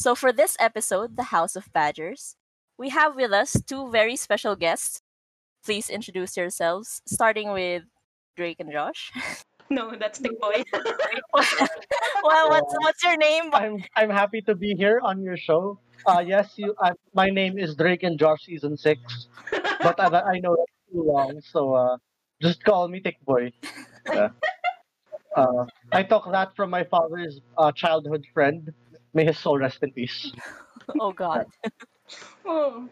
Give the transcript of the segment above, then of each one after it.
So, for this episode, The House of Badgers, we have with us two very special guests. Please introduce yourselves, starting with Drake and Josh. No, that's the boy. well, what's what's your name? I'm I'm happy to be here on your show. Uh, yes, you. Uh, my name is Drake and Josh, season six, but I, I know that's too long, so uh, just call me Tikboy. Yeah. Uh, I took that from my father's uh, childhood friend. May his soul rest in peace. Oh God. oh.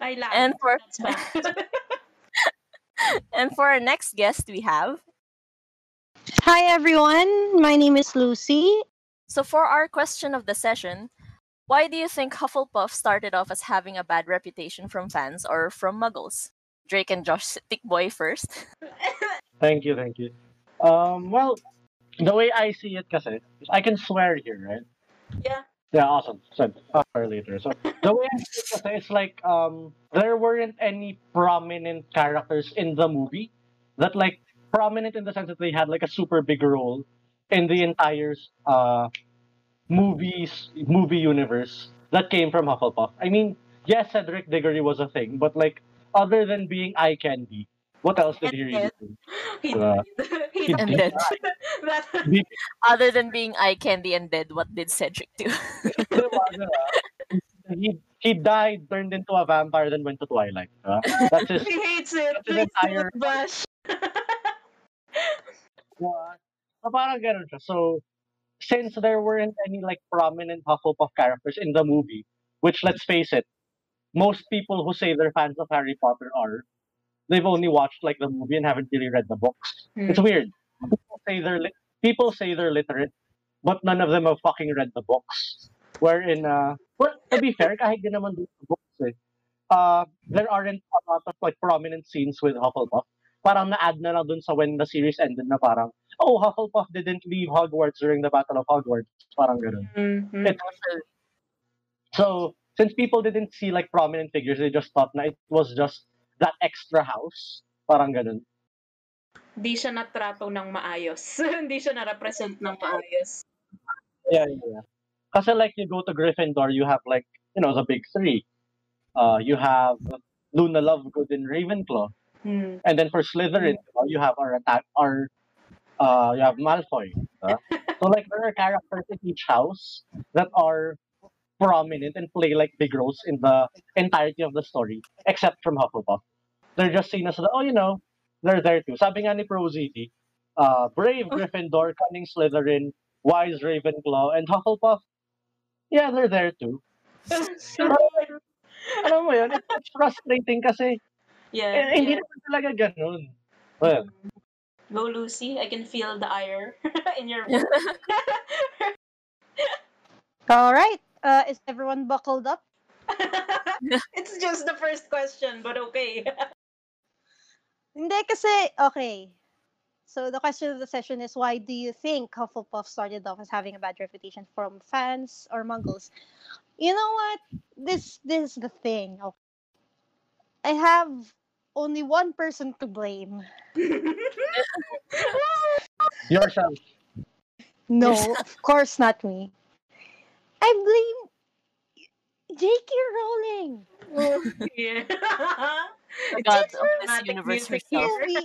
I laugh. And for and for our next guest, we have. Hi everyone, my name is Lucy. So, for our question of the session, why do you think Hufflepuff started off as having a bad reputation from fans or from muggles? Drake and Josh Tikboy first. Thank you, thank you. Um, well, the way I see it, kasi, I can swear here, right? Yeah. Yeah, awesome. So uh, later. So the way I see it it's like um there weren't any prominent characters in the movie that like prominent in the sense that they had like a super big role in the entire uh movies movie universe that came from Hufflepuff. I mean, yes, Cedric Diggory was a thing, but like other than being eye candy, what else did he really do? He Uh. He he And died. then, that, other than being eye candy and dead, what did Cedric do? Diba, diba? he he died, turned into a vampire, then went to Twilight. diba? That's his he hates it. That's his Please entire- don't bash. Yeah. So parang ganun siya. So, since there weren't any like prominent Hufflepuff characters in the movie, which let's face it, most people who say they're fans of Harry Potter are, they've only watched like the movie and haven't really read the books. Hmm. It's weird. People say they're li- people say they're literate, but none of them have fucking read the books. Wherein, uh, well, to be fair, kahit din naman sa books eh, uh, there aren't a lot of like prominent scenes with Hufflepuff. Parang na-add na lang dun sa when the series ended na parang, oh, Hufflepuff didn't leave Hogwarts during the Battle of Hogwarts. Parang ganun. Mhm. It- so, since people didn't see like prominent figures, they just thought na it was just that extra house. Parang ganun. Hindi siya natrato ng maayos. Hindi siya na-represent ng maayos. Yeah, yeah, yeah. Kasi like you go to Gryffindor, you have like, you know, the big three. Uh, you have Luna Lovegood and Ravenclaw. Hmm. And then for Slytherin, diba, you have our attack, our, uh, you have Malfoy. diba? so like there are characters in each house that are prominent and play like big roles in the entirety of the story, except from Hufflepuff. They're just seen as, the, oh, you know, they're there too. Sabi nga ni Prosity, uh, Brave Gryffindor, Cunning Slytherin, Wise Ravenclaw, and Hufflepuff, yeah, they're there too. Alam mo yun, it's frustrating kasi yeah. eh, hindi yeah. naman talaga ganun. Well, Go Lucy, I can feel the ire in your voice. All right, uh, is everyone buckled up? It's just the first question, but okay. Hindi kasi, okay. So the question of the session is why do you think Hufflepuff started off as having a bad reputation from fans or muggles? You know what? This this is the thing. Okay. I have only one person to blame. yourself. No, of course not me. I blame J.K. Rowling. yeah. The god of this universe herself. to be,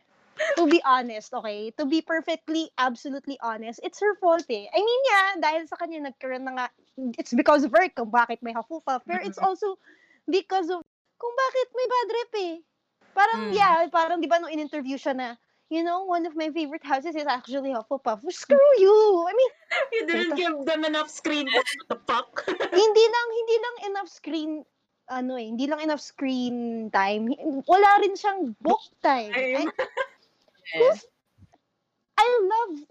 to be honest, okay? To be perfectly, absolutely honest, it's her fault eh. I mean, yeah, dahil sa kanya nagkaroon na nga, it's because of her kung bakit may Hufflepuff. Pero it's also because of kung bakit may bad rep eh. Parang, Mm. yeah, parang di ba nung in-interview siya na, you know, one of my favorite houses is actually Hufflepuff. Screw you! I mean, You didn't give them enough screen. What the fuck? hindi lang, hindi lang enough screen, ano eh, hindi lang enough screen time. Wala rin siyang book time. I, Time. Yeah. I love,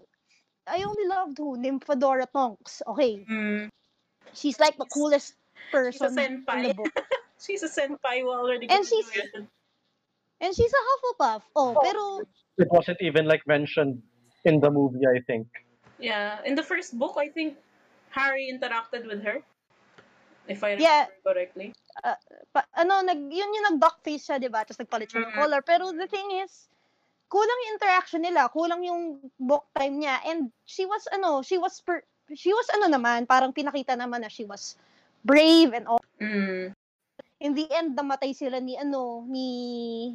I only loved who? Nymphadora Tonks. Okay. Mm. She's like the coolest person in senpai. the book. She's a senpai who already And she's-. And she's a Hufflepuff. Oh, pero, It wasn't even like mentioned in the movie, I think. Yeah. In the first book, I think Harry interacted with her. If I remember Yeah. correctly. pa, ano, nag, yun yung nag-duck face siya, di ba? Tapos nagpalit siya ng Mhm. color. Pero the thing is, kulang yung interaction nila. Kulang yung book time niya. And she was, ano, she was per, she was ano naman, parang pinakita naman na she was brave and all. Mm. In the end, namatay sila ni ano, ni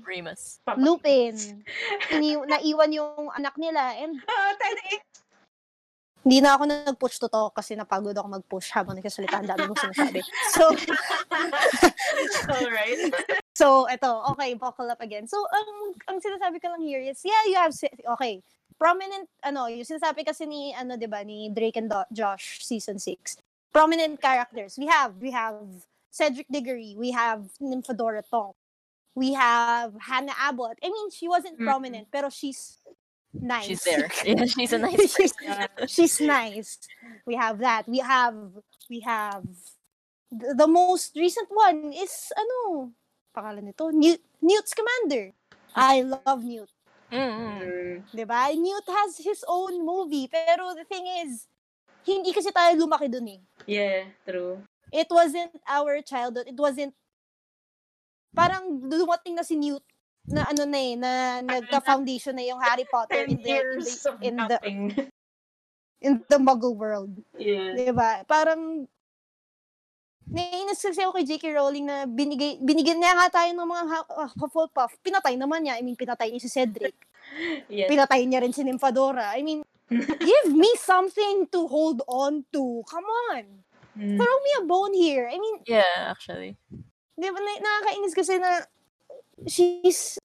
Remus. Papa- Lupin. Ini, naiwan yung anak nila and Ah, 10 hindi na ako nag-push to talk kasi napagod ako mag-push habang nagsasalita. Ang dami kong sinasabi. So, Alright. so, eto, okay, buckle up again. So, ang, ang sinasabi ko lang here is, yeah, you have, okay, prominent, ano, yung sinasabi kasi ni, ano, di ba, ni Drake and Do- Josh, season 6. Prominent characters. We have, we have Cedric Diggory. We have Nymphadora Tong. We have Hannah Abbott. I mean, she wasn't Mhm. prominent, pero she's nice. She's there. Yeah, she's a nice she's, person. she's nice. We have that. We have we have the, the most recent one is ano pangalan nito Newt, Newt Scamander. I love Newt. Mm-mm. Mm. 'Di ba? Newt has his own movie pero the thing is hindi kasi tayo lumaki dun eh. Yeah, true. It wasn't our childhood. It wasn't parang dumating na si Newt na ano na eh, na nagka-foundation na yung Harry Potter 10 in the, in the, in the, in the muggle world. yeah. Di ba? Parang, naiinis kasi ako kay J.K. Rowling na binigay, binigyan niya nga tayo ng mga uh, Hufflepuff. Pinatay naman niya. I mean, pinatay niya si Cedric. Yes. Pinatay niya rin si Nymphadora. I mean, give me something to hold on to. Come on. Mm. Throw me a bone here. I mean, Yeah, actually. di ba, na- nakakainis kasi na she's,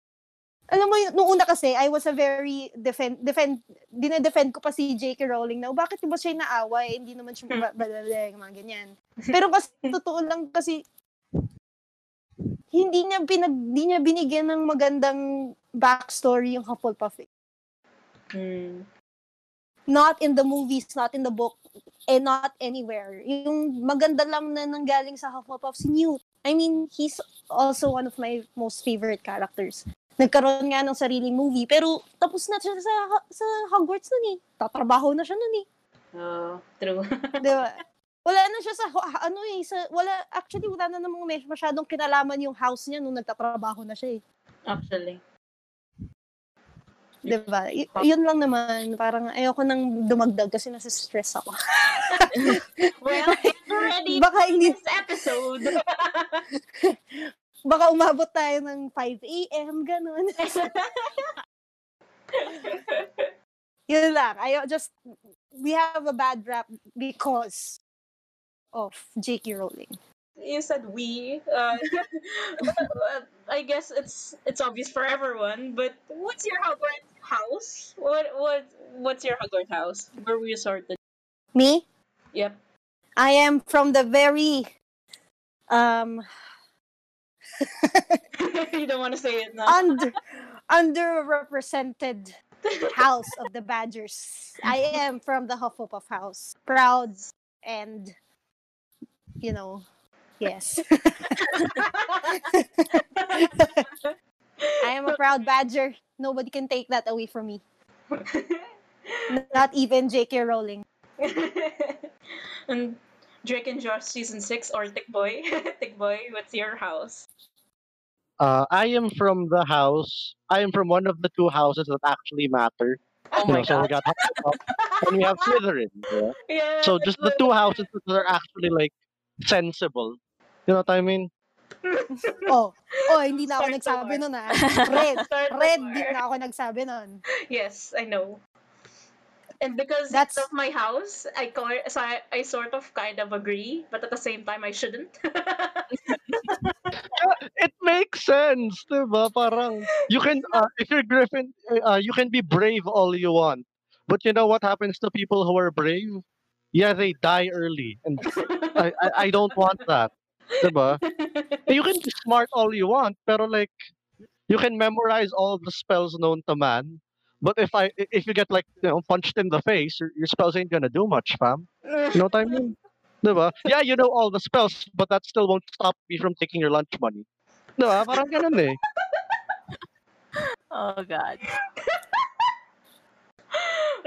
alam mo, nung una kasi, I was a very defend, defend, dinedefend ko pa si J.K. Rowling na, "Oh, bakit ba siya naaway? Hindi naman siya, bla, bla, bla, mga ganyan. Pero kasi, totoo lang kasi, hindi niya pinag, hindi niya binigyan ng magandang backstory yung Hufflepuff. eh. Mm. Not in the movies, not in the book, and not anywhere. Yung maganda lang na nanggaling sa Hufflepuff si Newt. I mean, he's also one of my most favorite characters. Nagkaroon nga ng sariling movie, pero tapos na siya sa, sa Hogwarts nun eh. Tatrabaho na siya nun eh. Oh, true. Di ba? Wala na siya sa, ano eh, sa, wala, actually, wala na namang masyadong kinalaman yung house niya nung nagtatrabaho na siya eh. Actually. Di ba? Y- yun lang naman, parang ayoko nang dumagdag kasi nasa stress ako. Well, already Baka hindi, this episode. baka umabot tayo ng 5 a.m., ganun. Yun lang. I just, we have a bad rap because of J.K. Rowling. You said we. Uh, I guess it's it's obvious for everyone. But what's your Hogwarts house? What what what's your Hogwarts house? Where were you sorted? Me? Yep. I am from the very, um, you don't want to say it now. under, underrepresented house of the Badgers. I am from the Hufflepuff house. Proud and, you know, yes. I am a proud Badger. Nobody can take that away from me. Not even J.K. Rowling. and Drake and Josh season six or Tikboy. Tikboy, what's your house? Uh, I am from the house. I am from one of the two houses that actually matter. Oh You my know, so we god. got and we have Slytherin. yeah. Yeah. So just the two houses that are actually like sensible. You know what I mean? Oh, oh, hindi na ako Start nagsabi war. nun ah. Red, Start red, war. di na ako nagsabi nun. Yes, I know. And because That's- of my house, I, co- so I I sort of kind of agree, but at the same time I shouldn't. It makes sense, diba? Parang you can uh, if you're Griffin, uh, you can be brave all you want, but you know what happens to people who are brave? Yeah, they die early, and I I, I don't want that, diba? You can be smart all you want, pero like you can memorize all the spells known to man. But if I if you get like you know punched in the face, your, your spells ain't gonna do much, fam. You know what I mean? Diba? Yeah, you know all the spells, but that still won't stop me from taking your lunch money. Diba? Parang ganun eh. Oh god.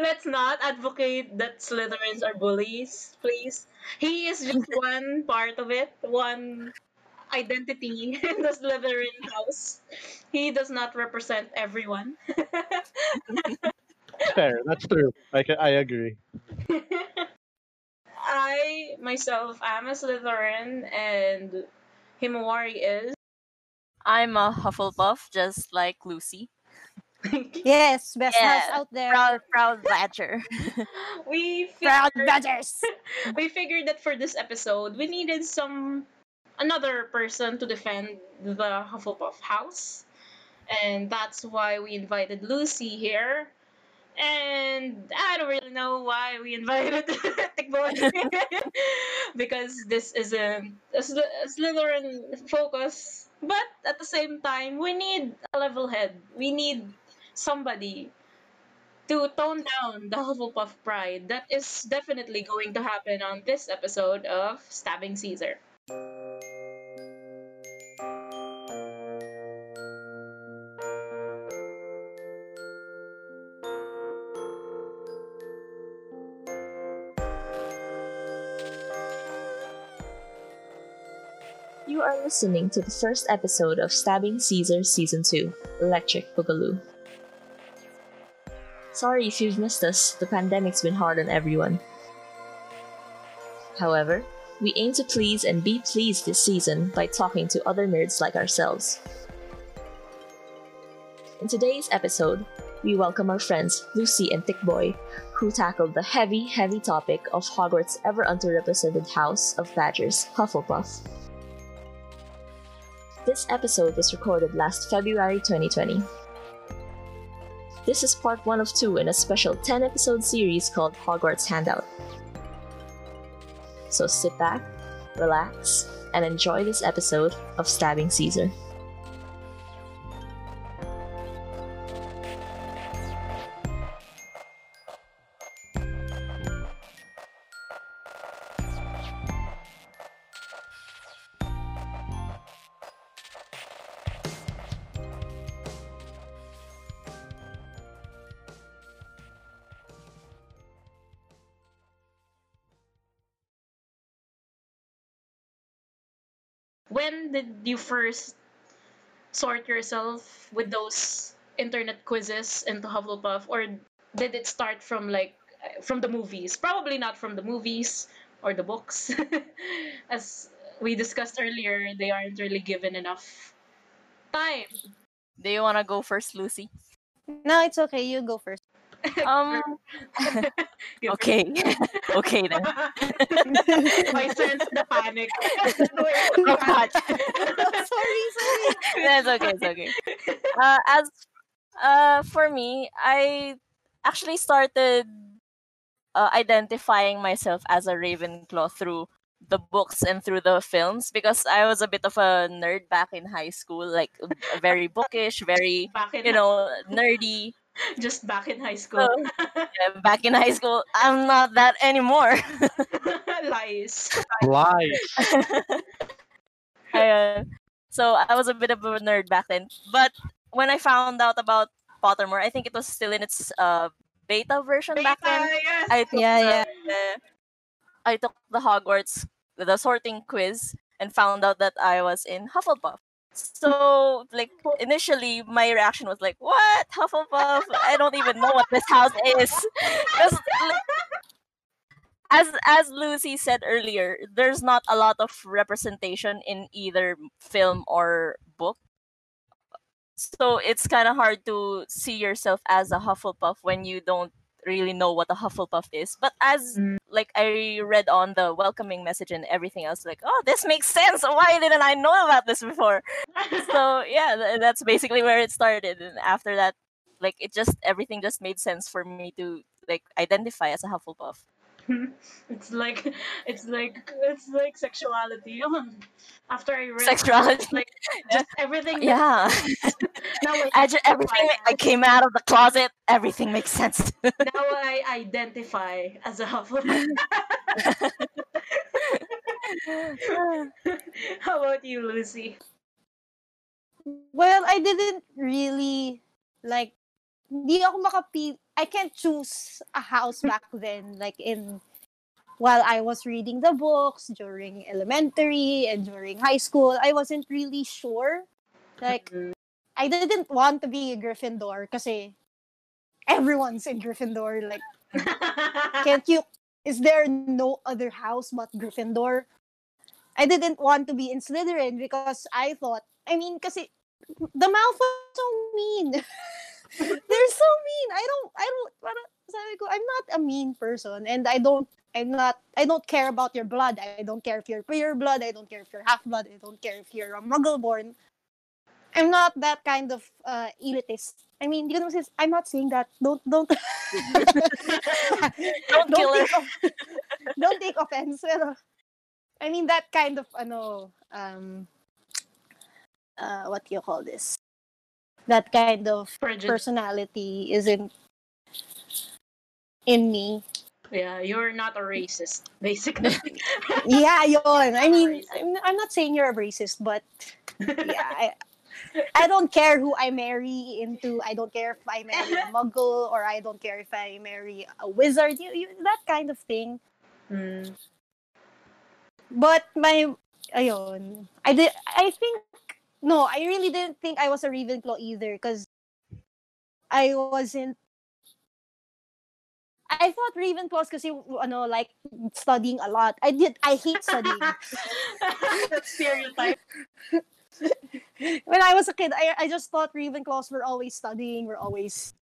Let's not advocate that Slytherins are bullies, please. He is just one part of it, one identity in the Slytherin house. He does not represent everyone. Fair, that's true. I, ca- I agree. I myself am a Slytherin, and Himawari is. I'm a Hufflepuff, just like Lucy. Yes, best house Yeah, out there. Proud, proud Badger. we Proud figured, Badgers. we figured that for this episode we needed some another person to defend the Hufflepuff house, and that's why we invited Lucy here. And I don't really know why we invited Tikboy because this isn't a, Sly- a Slytherin focus, but at the same time we need a level head. We need somebody to tone down the Hufflepuff pride. That is definitely going to happen on this episode of Stabbing Caesar. You are listening to the first episode of Stabbing Caesar Season 2 Electric Boogaloo. Sorry if you've missed us, the pandemic's been hard on everyone. However, we aim to please and be pleased this season by talking to other nerds like ourselves. In today's episode, we welcome our friends Lucy and Tikboy, who tackled the heavy, heavy topic of Hogwarts' ever underrepresented house of Badgers, Hufflepuff. This episode was recorded last February 2020. This is part 1 of 2 in a special 10 episode series called Hogwarts Handout. So sit back, relax, and enjoy this episode of Stabbing Caesar. You first sort yourself with those internet quizzes into Hufflepuff, or did it start from like from the movies? Probably not from the movies or the books, as we discussed earlier. They aren't really given enough time. Do you want to go first, Lucy? No, it's okay. You go first. Um. Okay. okay then. I sense the panic. God. sorry, sorry. That's okay. It's okay. Uh, as uh, for me, I actually started uh, identifying myself as a Ravenclaw through the books and through the films because I was a bit of a nerd back in high school, like very bookish, very you know nerdy. just back in high school. Yeah, back in high school, I'm not that anymore. Lies. Lies. Ayun. so I was a bit of a nerd back then. But when I found out about Pottermore, I think it was still in its uh, beta version back then. Beta, yes. I took Yeah, the, yeah. the- I took the Hogwarts the sorting quiz and found out that I was in Hufflepuff. So like initially my reaction was like, "What Hufflepuff? I don't even know what this house is." like, as as Lucy said earlier, there's not a lot of representation in either film or book. So it's kind of hard to see yourself as a Hufflepuff when you don't really know what a Hufflepuff is. But as Mm. like I read on the welcoming message and everything else, like, oh, this makes sense. Why didn't I know about this before? so yeah, th- that's basically where it started. And after that, like it just everything just made sense for me to like identify as a Hufflepuff. it's like it's like it's like sexuality. After I read Sexuality. like just everything. Yeah, Now I, I ju- everything I came out of the closet. Everything makes sense. now I identify as a Hufflepuff. How about you, Lucy? Well, I didn't really like hindi ako makapi I can't choose a house hmm. back then like in while I was reading the books during elementary and during high school I wasn't really sure like I didn't want to be a Gryffindor kasi everyone's in Gryffindor like can't you is there no other house but Gryffindor? I didn't want to be in Slytherin because I thought, I mean, kasi the Malfoys so mean. They're so mean. I don't, I don't, parang, sabi ko, I'm not a mean person and I don't, I'm not, I don't care about your blood. I don't care if you're pure blood. I don't care if you're half blood. I don't care if you're a muggle born. I'm not that kind of uh, elitist. I mean, you know, I'm not saying that. Don't, don't, Don't kill her. take don't take offense. Pero, I mean, that kind of, ano, um, uh, what do you call this? That kind of Prejudice. personality isn't in me. Yeah, you're not a racist, basically. Yeah, yon. I mean, I'm, I'm not saying you're a racist, but yeah, I, I don't care who I marry into. I don't care if I marry a muggle or I don't care if I marry a wizard. You, you, that kind of thing. Mm. But my, ayun, I did. I think no, I really didn't think I was a Ravenclaw either because I wasn't. I thought Ravenclaws because you know like studying a lot. I did. I hate studying. that stereotype. when I was a kid, I I just thought Ravenclaws were always studying. Were always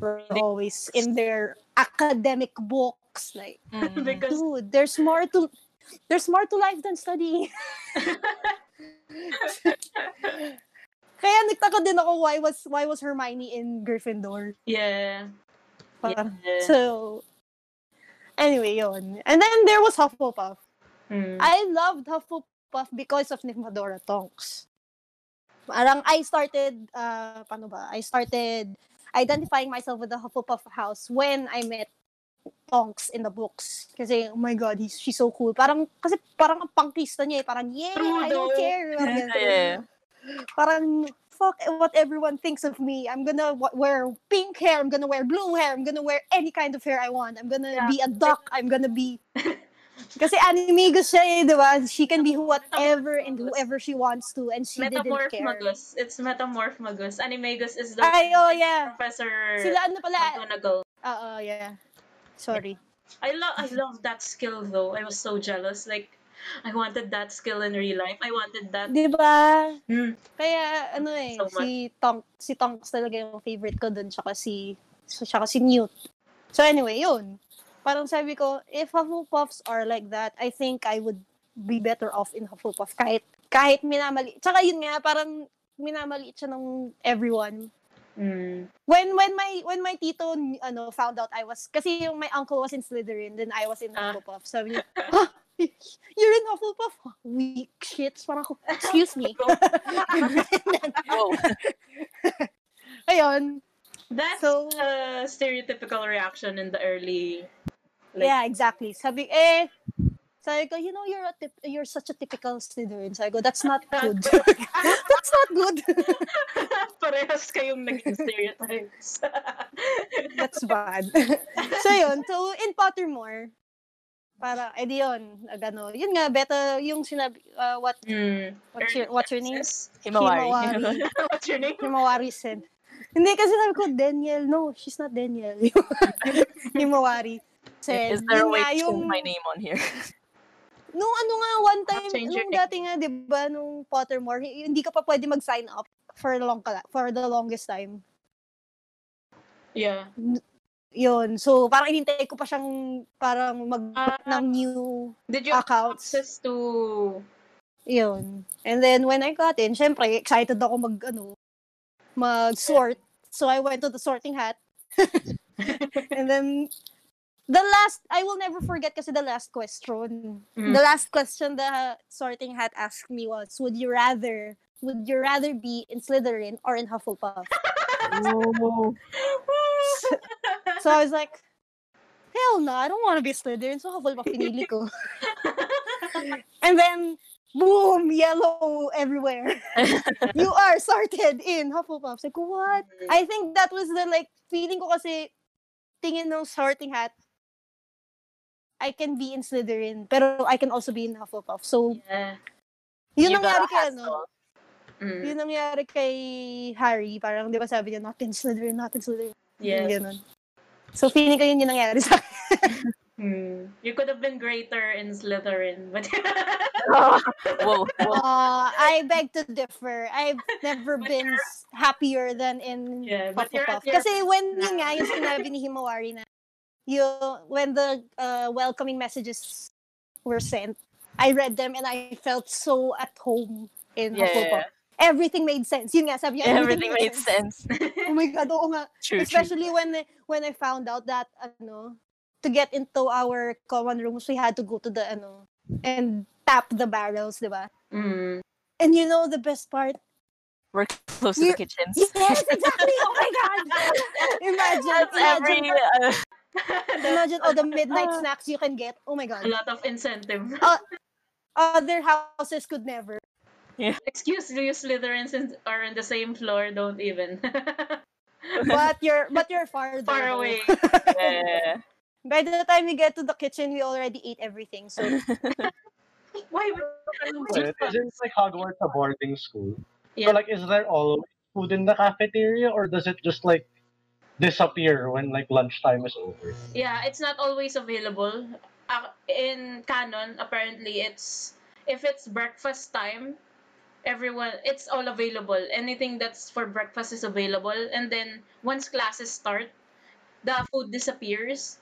were always in their academic books. Like, Mm. because dude, there's more to there's more to life than studying. Kaya nagtaka din ako why was why was Hermione in Gryffindor. yeah. Parang- Yeah. So anyway, yon. And then there was Hufflepuff. Mm. I loved Hufflepuff because of Nymphadora Tonks. Parang I started, uh, paano ba? I started identifying myself with the Hufflepuff house when I met Tonks in the books. Kasi, oh my God, he's, she's so cool. Parang, kasi parang ang pangkista niya eh. Parang, yeah, True I don't care. Parang. Yeah. Parang, fuck what everyone thinks of me. I'm gonna wear pink hair. I'm gonna wear blue hair. I'm gonna wear any kind of hair I want. I'm gonna Yeah. be a duck. I'm gonna be... Kasi animagus siya eh, di ba? She can be whatever and whoever she wants to and she didn't care. Magus. It's Metamorph Magus. Animagus is the Ay, oh yeah. Professor Sila ano pala? McGonagall. Oo, yeah. Sorry. I love I love that skill though. I was so jealous. Like I wanted that skill in real life. I wanted that. Di ba? Mm. Kaya ano eh, So much. si Tonk, si Tonks talaga yung favorite ko dun, tsaka si, tsaka si Newt. So anyway, yun. Parang sabi ko, if Hufflepuffs are like that, I think I would be better off in Hufflepuff. Kahit, kahit minamali. Tsaka yun nga, parang minamaliit siya ng everyone. Mm. When when my when my tito ano found out I was kasi yung my uncle was in Slytherin then I was in Ah. Hufflepuff. Sabi niya, "Huh? You're in Hufflepuff? Weak shits. Parang ako, excuse me. Oh. Ayun. That's So- a stereotypical reaction in the early. Like, yeah, exactly. Sabi, eh, sabi ko, you know, you're a tip- you're such a typical Slytherin. Sabi ko, that's not good. that's not good. Parehas kayong naging stereotypes. that's bad. so yun, so in Pottermore, para, edi yun, agano, yun nga, better yung sinabi, uh, what, mm. what's your, what's your name? Himawari. Himawari. What's your name? Himawari said. Hindi kasi sabi ko, Daniel. No, she's not Daniel. Himawari said. Is there a way to yung, my name on here? Nung ano nga, one time, nung dati nga, di ba, nung Pottermore, hi- hindi ka pa pwede mag-sign up for long for the longest time. Yeah. Yun. So, parang inintay ko pa siyang parang mag Ah. ng new Did you accounts. access to Yun. And then, when I got in, syempre, excited ako mag, ano, mag-sort. So, I went to the sorting hat. and then, the last, I will never forget kasi the last question. Mm. The last question the sorting hat asked me was, would you rather, would you rather be in Slytherin or in Hufflepuff? Oh. So, I was like, hell no, I don't want to be Slytherin. So, Hufflepuff pinili ko. And then, boom, yellow everywhere. you are sorted in Hufflepuff. Sabi ko, what? I think that was the like feeling ko kasi tingin ng sorting hat I can be in Slytherin pero I can also be in Hufflepuff. So, yeah. yun You got nangyari kay ano. Mm. yun nangyari kay Harry. Parang, di ba sabi niya, not in Slytherin, not in Slytherin. Yes. Ganun. So, feeling ko yun yung nangyari sa akin. Hmm. You could have been greater in Slytherin, but whoa, whoa. Uh, I beg to differ. I've never But been you're- happier than in Yeah, Hufflepuff. your Kasi when yun nga, yung sinabi ni Himawari na, you, when the uh, welcoming messages were sent, I read them and I felt so at home in Yeah, Hufflepuff. Everything made sense. Yun nga, sabi niya, Everything made sense. Oh my God, oo nga. True, true. Especially when when I found out that ano to get into our common rooms we had to go to the ano and tap the barrels, 'di ba? Mm. And you know the best part? We're close to the We're- kitchens. Yes, exactly. Oh my god. Imagine, That's every. Uh, imagine all the midnight snacks you can get. Oh my god. a lot of incentive. Other houses could never. Yeah. Excuse you, Slytherins in- are on the same floor. Don't even. But you're but you're far Far away. yeah. By the time we get to the kitchen, we already ate everything. So Why? Wait, Isn't like Hogwarts a boarding school? Yeah. So like, is there always food in the cafeteria, or does it just like disappear when like lunchtime is over? Yeah, it's not always available. Uh, in canon, apparently, it's if it's breakfast time, everyone it's all available. Anything that's for breakfast is available, and then once classes start, the food disappears.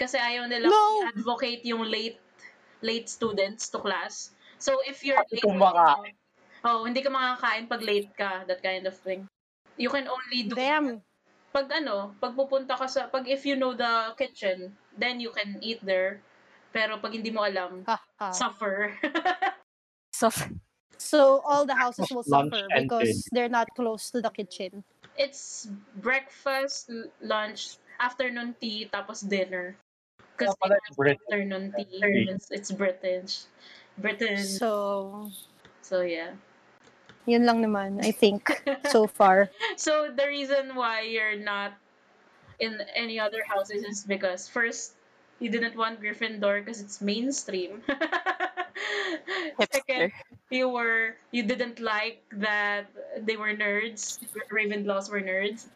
Kasi ayaw nila No! advocate yung late late students to class. So if you're late, kumakain. oh, hindi ka makakain pag late ka, that kind of thing. You can only do damn. Pag ano, pag pupunta ka sa, pag if you know the kitchen, then you can eat there. Pero pag hindi mo alam, Ha, ha. suffer. So, So all the houses will Lunch suffer because they're not close to the kitchen. it's breakfast, lunch, afternoon tea, tapos dinner. Because British. afternoon tea, British. it's, it's British. Britain. So, So yeah. Yun lang naman, I think, so far. So the reason why you're not in any other houses is because first you didn't want Gryffindor because it's mainstream. Second, you were you didn't like that they were nerds. Ravenclaws were nerds.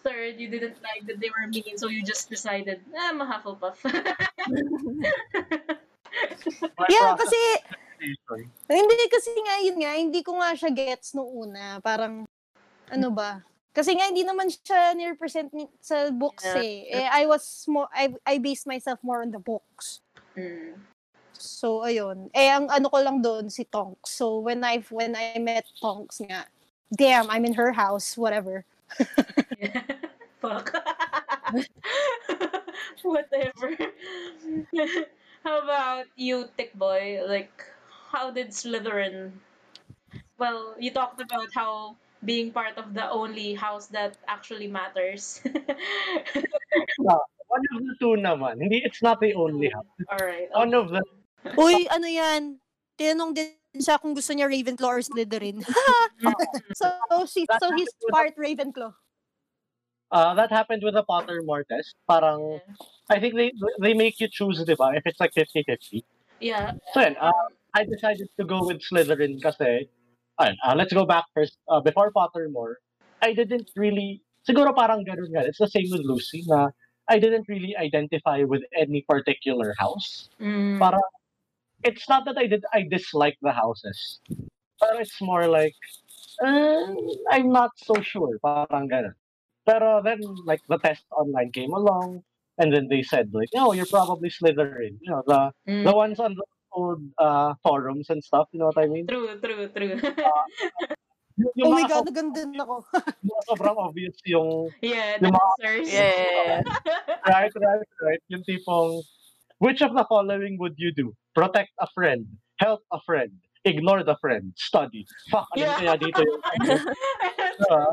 Third, you didn't like that they were mean, so you just decided, ah, I'm a Hufflepuff. Yeah, process kasi is- Hindi kasi nga yun nga, hindi ko nga siya gets nung una. Parang, ano ba? Kasi nga hindi naman siya ni-represent ni- sa books Yeah. eh. eh. I was more, I, I based myself more on the books. Mm. So, ayun. Eh, ang ano ko lang doon, si Tonks. So, when I, when I met Tonks nga, damn, I'm in her house, whatever. Fuck. Whatever. how about you, Tick Boy? Like, how did Slytherin? Well, you talked about how being part of the only house that actually matters. One of the two naman. Hindi, it's not the only house. All right. One of the Uy, ano yan? Tinanong din siya kung gusto niya Ravenclaw or Slytherin. so, she, so he's part Ravenclaw. uh, that happened with the Pottermore test. Parang I think they they make you choose, di ba? If it's like 50-50. Yeah. So yun, uh, I decided to go with Slytherin kasi, ayun, uh, let's go back first. Uh, before Pottermore, I didn't really, siguro parang ganun nga. It's the same with Lucy na I didn't really identify with any particular house. Mm. Parang, it's not that I did I dislike the houses. But it's more like, uh, I'm not so sure. Parang ganun. Pero then, like, the test online came along, and then they said, like, oh, you're probably Slytherin. You know, the Mm. the ones on the old uh, forums and stuff, you know what I mean? True, true, true. Yung, Oh my mga God, so- naganda ako. yung sobrang obvious yung, yeah, the Yung answers. Yeah, yeah, yeah. right, right, right, yung tipong, which of the following would you do? Protect a friend, help a friend, ignore the friend, study. Fuck, ano Yeah. kaya dito yung, Diba?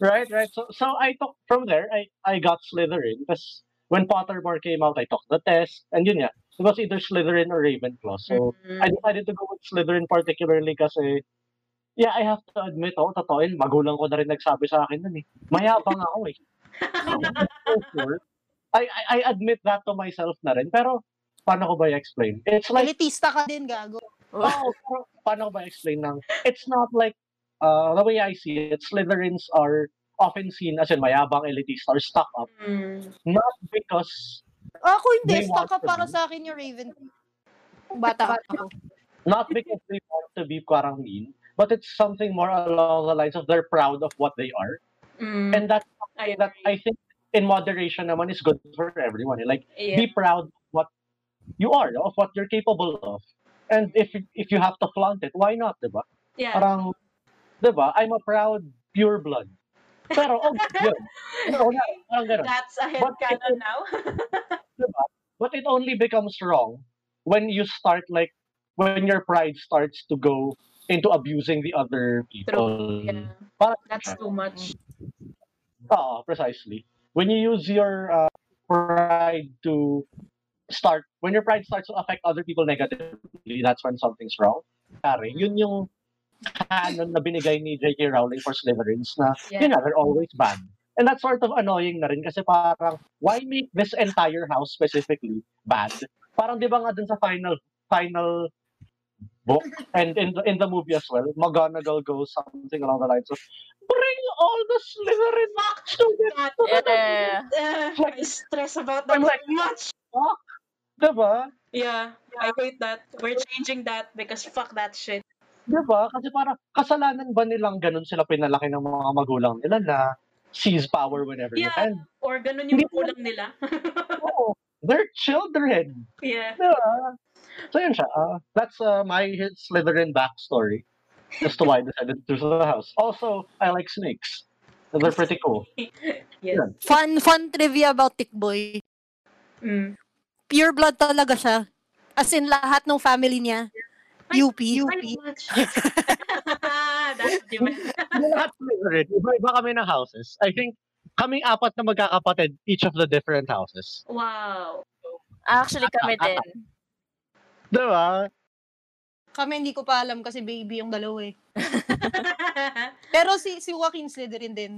right, right. So, so I took, from there, I, I got Slytherin, because when Pottermore came out, I took the test, and yun yeah, it was either Slytherin or Ravenclaw. So, Mm. I decided to go with Slytherin particularly kasi, yeah, I have to admit, oh, totoo yun, magulang ko na rin nagsabi sa akin nun eh. Mayabang ako eh. So sure. I, I, I admit that to myself na rin, pero paano ko ba i-explain? It's like, Elitista ka din, gago. oh, pero paano ko ba i-explain ng, it's not like, uh, the way I see it, Slytherins are often seen as in mayabang elitist or stuck up, Mm. not because Ako hindi. They Stuck para be. sa akin yung Raven. Bata ako. Not because they want to be parang mean, but it's something more along the lines of they're proud of what they are. Mm, And that's I something that. I think in moderation naman is good for everyone. Like, Yeah. be proud of what you are, of what you're capable of. And if if you have to flaunt it, why not, diba? Yeah. Parang, diba, I'm a proud pure blood. Pero, oh, yun. Pero, parang ganun. That's a But headcanon now. diba? But it only becomes wrong when you start like when your pride starts to go into abusing the other people. yeah. Parang, That's too much. Oo, precisely. When you use your uh, pride to start, when your pride starts to affect other people negatively, that's when something's wrong. Pare, yun yung canon na binigay ni J.K. Rowling for Slytherins na, Yeah. yun nga, they're always bad. And that's sort of annoying na rin kasi parang, why make this entire house specifically bad? Parang di ba nga dun sa final, final book and in the, in the movie as well, McGonagall goes something along the lines of, bring all the Slytherin That, to the Yeah. uh, I stress about that I'm like- much. Diba? Yeah, I hate that. We're changing that because fuck that shit. Diba? Kasi parang kasalanan ba nilang ganun sila pinalaki ng mga magulang nila na seize power whenever you Yeah. can? Or ganun yung Hindi kulang nila. Oo. They're children. yeah. Diba? So yun siya. Uh, that's uh, my Slytherin backstory as to why I decided to choose the house. Also, I like snakes. They're pretty cool. Yes. Fun, fun trivia about Tikboy. Mm. Pure blood talaga siya. As in, lahat ng family niya. UP. Very meant. Hindi lahat Slytherin. Iba-iba kami ng houses. I think kaming apat na magkakapatid, each of the different houses. Wow. Actually, kami din. Diba? Kami hindi ko pa alam kasi baby yung dalawa eh. Pero si si Joaquin Slytherin din.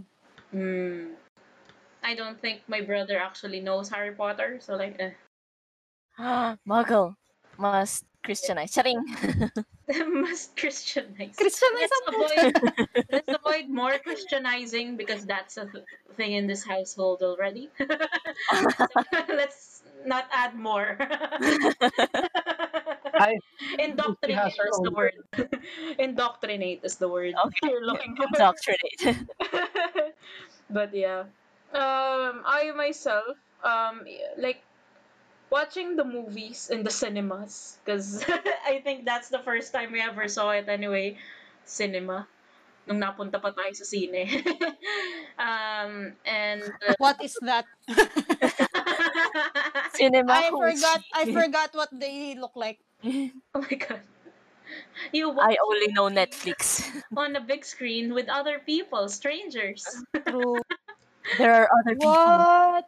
Hmm. I don't think my brother actually knows Harry Potter, so like, eh. Muggle. Must Christianize. Charing. must Christianize. Christianize let's ako. avoid let's avoid more Christianizing because that's a th- thing in this household already. So, let's not add more. I- Indoctrinate is the word. Indoctrinate is the word Okay. you're looking for. Indoctrinate. but yeah, um, I myself, um, like watching the movies in the cinemas because I think that's the first time we ever saw it anyway, cinema. Nung napunta pa tayo sa sine. um, and uh, What is that? Cinema. I forgot I forgot what they look like. oh my god. You I only know Netflix. on a big screen with other people, strangers. True. There are other people. What?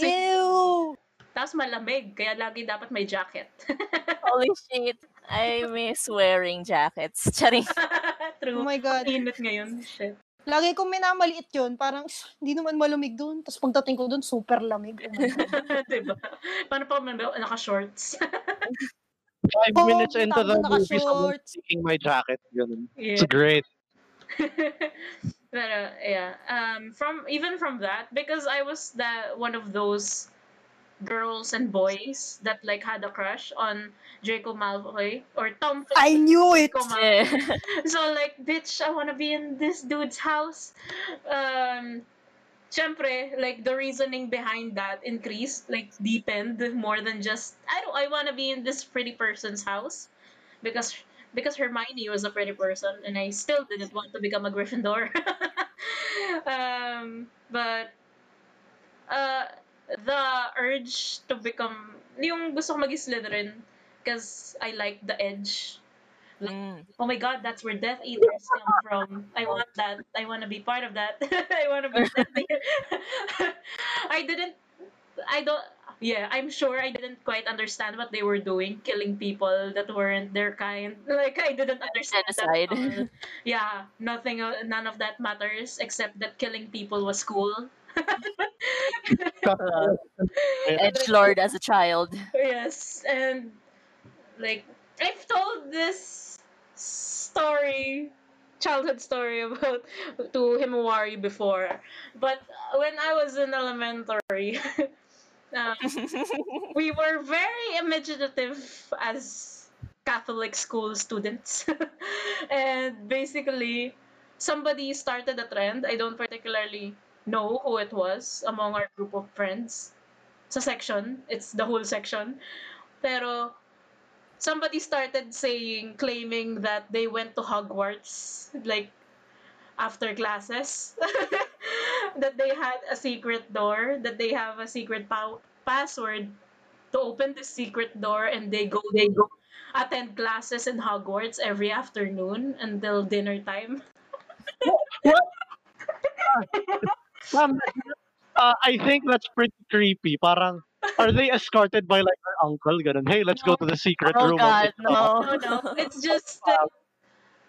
Ew. Tapos malamig, kaya lagi dapat may jacket. Holy shit. I miss wearing jackets. Charing. Oh True. my God. Init ngayon. Shit. Lagi kong minamaliit yun. Parang, hindi naman malamig doon. Tapos pagdating ko doon, super lamig. Oh diba? Paano pa man? Naka-shorts. Five Oo, minutes into the movie, someone's taking my jacket. Ganun. yeah. It's great. but uh, yeah, um, from even from that, because I was the one of those girls and boys that like had a crush on Draco Malfoy or Tom. I knew it! Yeah. So like, bitch, I wanna be in this dude's house. Um, syempre, like the reasoning behind that increased, like deepened more than just I don't. I wanna be in this pretty person's house, because because Hermione was a pretty person, and I still didn't want to become a Gryffindor. um, but uh, the urge to become yung gusto ko mag Slytherin because I like the edge Mm. oh my god, that's where Death Eaters come from. I want that. I want to be part of that. I want to be Death Eater. I didn't. I don't. Yeah, I'm sure I didn't quite understand what they were doing, killing people that weren't their kind. Like I didn't understand that. Genocide. at. Yeah, nothing. None of that matters except that killing people was cool. Edge Lord as a child. Yes, and like I've told this story, childhood story about to Himawari before, but when I was in elementary, Um, we were very imaginative as Catholic school students. and basically, somebody started a trend. I don't particularly know who it was among our group of friends. Sa section, it's the whole section. Pero somebody started saying, claiming that they went to Hogwarts, like after classes, that they had a secret door, that they have a secret pa- password to open the secret door, and they go they go attend classes in Hogwarts every afternoon until dinner time. What? Ma'am, uh, I think that's pretty creepy. Parang, are they escorted by like their uncle? Ganun, hey, let's go to the secret Oh room. of God, this, uh, No, no. no, it's just uh,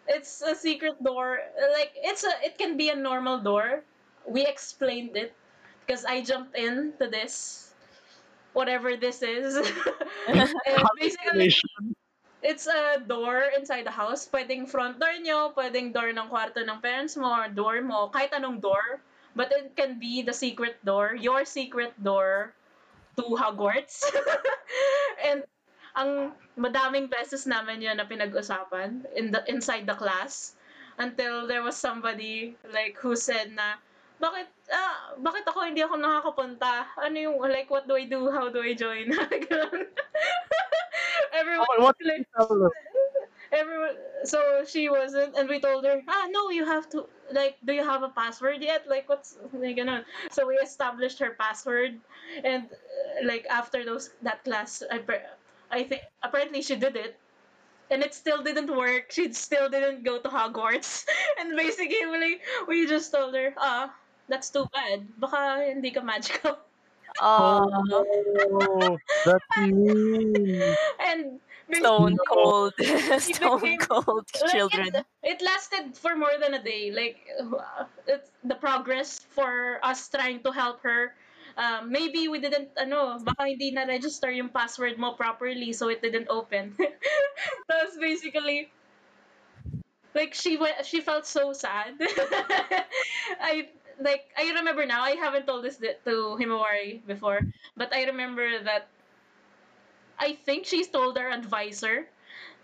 it's a secret door. Like it's a it can be a normal door. We explained it because I jumped into this, whatever this is. and basically, it's a door inside the house. Pwedeng front door nyo, pwedeng door ng kwarto ng parents mo, or door mo, kahit anong door. But it can be the secret door, your secret door to Hogwarts. and ang madaming beses namin yun na pinag-usapan in the inside the class until there was somebody like who said na bakit ah, bakit ako hindi ako nakakapunta? Ano yung like what do I do? How do I join? Everyone Oh, what like everyone so she wasn't and we told her ah no you have to like do you have a password yet? Like what's like ganun. so we established her password and uh, like after those that class I, I think apparently she did it and it still didn't work. She still didn't go to Hogwarts. And basically we, we just told her ah that's too bad. Baka hindi ka magical. Oh, Oh, that's mean. and stone cold, stone became- cold Like, children. It, it lasted for more than a day. Like uh, it's the progress for us trying to help her. Um, maybe we didn't ano, baka hindi na register yung password mo properly so it didn't open. That's basically like she went she felt so sad. I like I remember now. I haven't told this th- to Himawari before, but I remember that I think she told our advisor.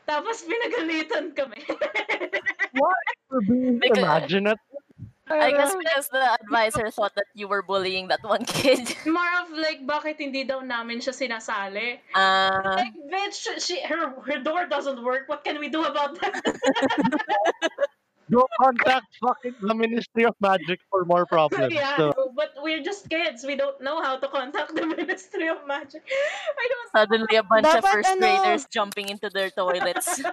Tapos pinagalitan kami. For being Because- imaginative. I guess because the advisor thought that you were bullying that one kid. More of like, bakit hindi daw namin siya sinasali? Uh, Like, bitch, she, her, her door doesn't work. What can we do about that? Go contact fucking the Ministry of Magic for more problems. yeah, So, but we're just kids. We don't know how to contact the Ministry of Magic. I don't suddenly, a bunch of first ano- graders jumping into their toilets.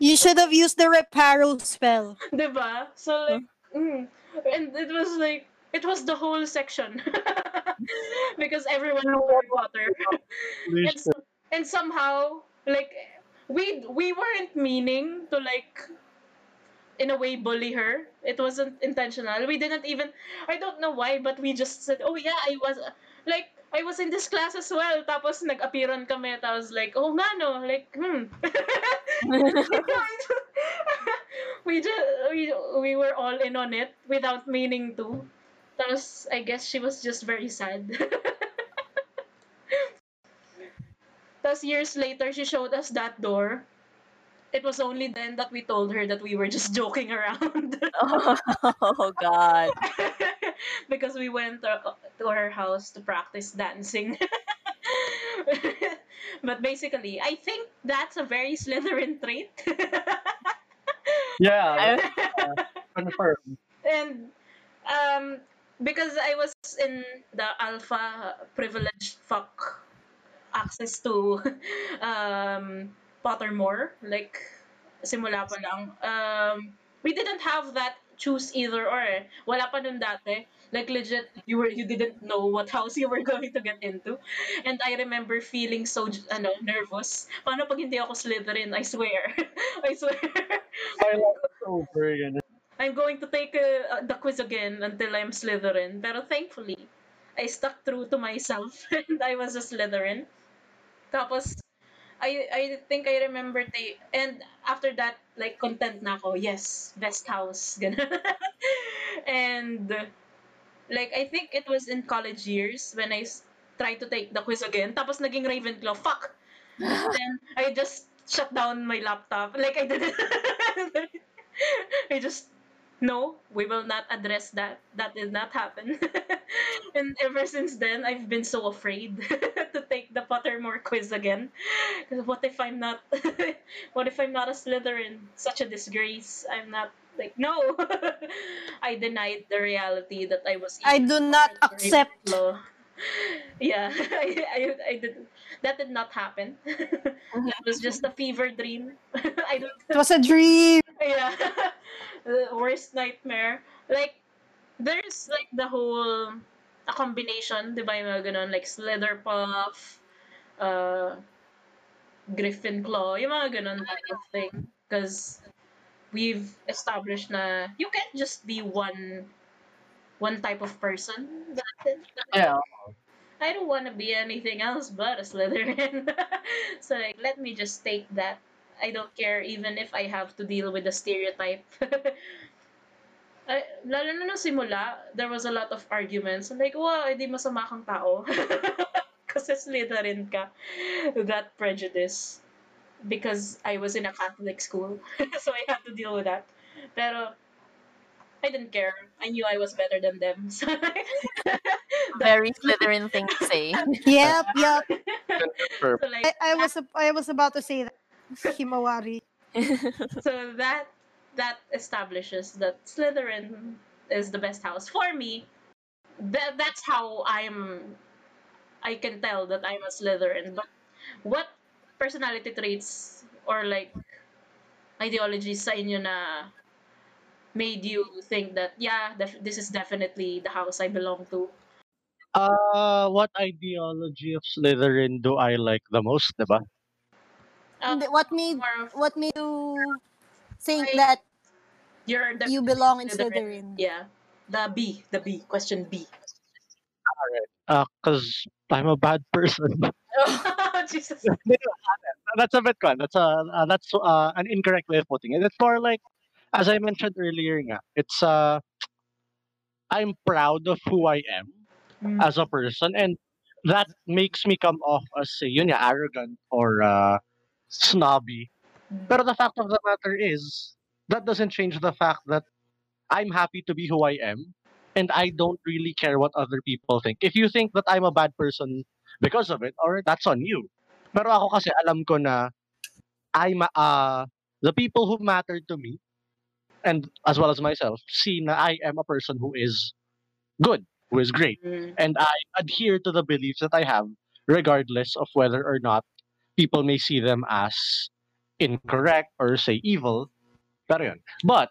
You should have used the reparo spell. Diba? So like, mm, and it was like, it was the whole section. because everyone poured water. and, so- and somehow, like, we we weren't meaning to like, in a way, bully her. It wasn't intentional. We didn't even. I don't know why, but we just said, "Oh yeah, I was like." I was in this class as well. Tapos nag-appearan kami. was like, oh nga no. Like, hmm. we just, we, we were all in on it without meaning to. Tapos, I guess she was just very sad. Tapos years later, she showed us that door. It was only then that we told her that we were just joking around. oh God! because we went to, to her house to practice dancing. but basically, I think that's a very Slytherin trait. yeah, I- confirm. and um, because I was in the alpha privileged fuck access to um, Pottermore, like simula pa lang. Um, we didn't have that choose either or. eh. Wala pa nun dati. Like legit, you were you didn't know what house you were going to get into. And I remember feeling so ano nervous. Paano pag hindi ako Slytherin? I swear. I swear. I love over again. I'm going to take uh, the quiz again until I'm Slytherin. Pero thankfully, I stuck through to myself and I was a Slytherin. Tapos, I I think I remember they and after that like content na ako. Yes, best house ganun. and like I think it was in college years when I try to take the quiz again. Tapos naging Ravenclaw. Fuck! then I just shut down my laptop. Like I didn't. I just no, we will not address that. That did not happen. and ever since then, I've been so afraid to take the Pottermore quiz again. What if I'm not? what if I'm not a Slytherin? Such a disgrace. I'm not like no. I denied the reality that I was. I do not accept. Yeah, I, I, I did. That did not happen. that was just a fever dream. I don't. It was a dream. Yeah. the worst nightmare. Like, there's like the whole, a combination, di ba yung mga ganun, like Slytherpuff, uh, Gryffindor, yung mga ganun type of thing. Because we've established na you can't just be one one type of person. That's it. Yeah. I don't want to be anything else but a Slytherin. so like, let me just take that. I don't care even if I have to deal with the stereotype. Lalo na nung simula, there was a lot of arguments. I'm like, wow, hindi masama kang tao. Kasi Slytherin ka. That prejudice. Because I was in a Catholic school. so I had to deal with that. Pero, I didn't care. I knew I was better than them. So, Very Slytherin thing to say. Yep, yep. So like, I, I was I was about to say that. Himawari. so that that establishes that Slytherin is the best house for me. That that's how I'm. I can tell that I'm a Slytherin. But what personality traits or like ideologies sa inyo na made you think that yeah, def- this is definitely the house I belong to? Uh, what ideology of Slytherin do I like the most, diba? Um, Hindi, what made more what made you think Like, that you're the you belong in Slytherin. Slytherin? Yeah, the B, the B question B. Uh, cause I'm a bad person. Jesus. that's a bit fun. That's a uh, that's uh, an incorrect way of putting it. It's more like, as I mentioned earlier, nga, it's uh, I'm proud of who I am Mm. as a person, and that makes me come off as say, yun nga, arrogant or uh, snobby. But the fact of the matter is, that doesn't change the fact that I'm happy to be who I am, and I don't really care what other people think. If you think that I'm a bad person because of it, or that's on you. Pero ako kasi alam ko na I'm uh, the people who matter to me, and as well as myself, see na I am a person who is good, who is great Mm. and I adhere to the beliefs that I have, regardless of whether or not people may see them as incorrect or say evil. Pero yun. But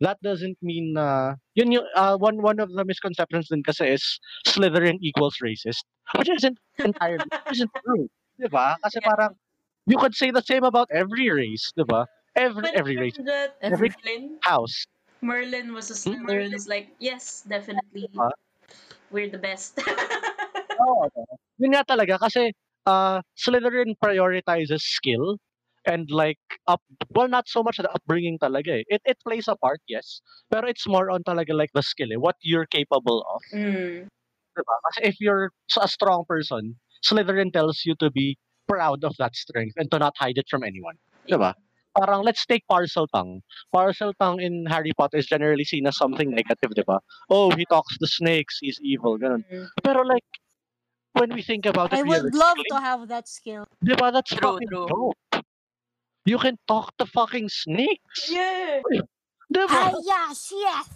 that doesn't mean na yun yung uh, one one of the misconceptions din kasi is Slytherin equals racist, which isn't entirely isn't true, 'di ba? Kasi Yeah. parang you could say the same about every race, 'di ba? Every But every race Every- Merlin, house. Merlin was a Hmm? Slytherin. Is like yes, definitely, Huh? we're the best. Oo. Yun nga talaga kasi uh, Slytherin prioritizes skill and like up well not so much the upbringing talaga eh. It it plays a part, yes. Pero it's more on talaga like the skill eh, what you're capable of. mm. Diba? Kasi if you're a strong person, Slytherin tells you to be proud of that strength and to not hide it from anyone. Diba? Parang let's take Parseltongue. Parseltongue in Harry Potter is generally seen as something negative, diba? Oh, he talks to snakes, he's evil, ganun. Mm. Pero like, when we think about it I would love to have that skill. Diba? That's True, fucking true. dope. You can talk to fucking snakes. Yeah. Diba? Ah, yes, yes.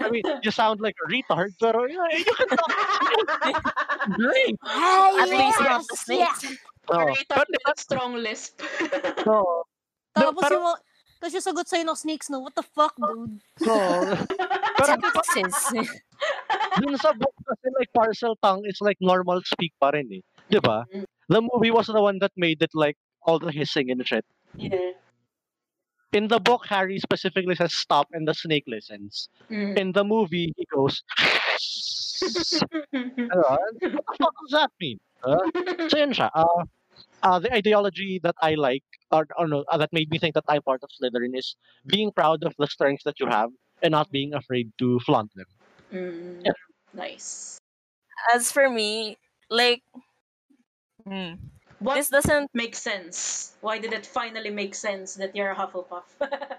I mean, you sound like a retard, pero yeah, you can talk to snakes. Great. Ah, At least not the snakes. yes. Oh, Retard but, strong lisp. No, No, Tapos pero- yung, tapos yung sagot sa'yo ng snakes, no? What the fuck, dude? no. pero Texas. dun sa book kasi like Parseltongue is like normal speak pa rin eh. Diba? Mm. The movie was the one that made it like all the hissing and shit. yeah. In the book, Harry specifically says stop and the snake listens. Mm. In the movie, he goes, ano, what the fuck does that mean? Huh? So yun siya. Uh, uh, the ideology that I like, or, or no, uh, that made me think that I'm part of Slytherin is being proud of the strengths that you have and not being afraid to flaunt them. Mm. Yeah. Nice. As for me, like hmm, What this doesn't make sense? Why did it finally make sense that you're a Hufflepuff?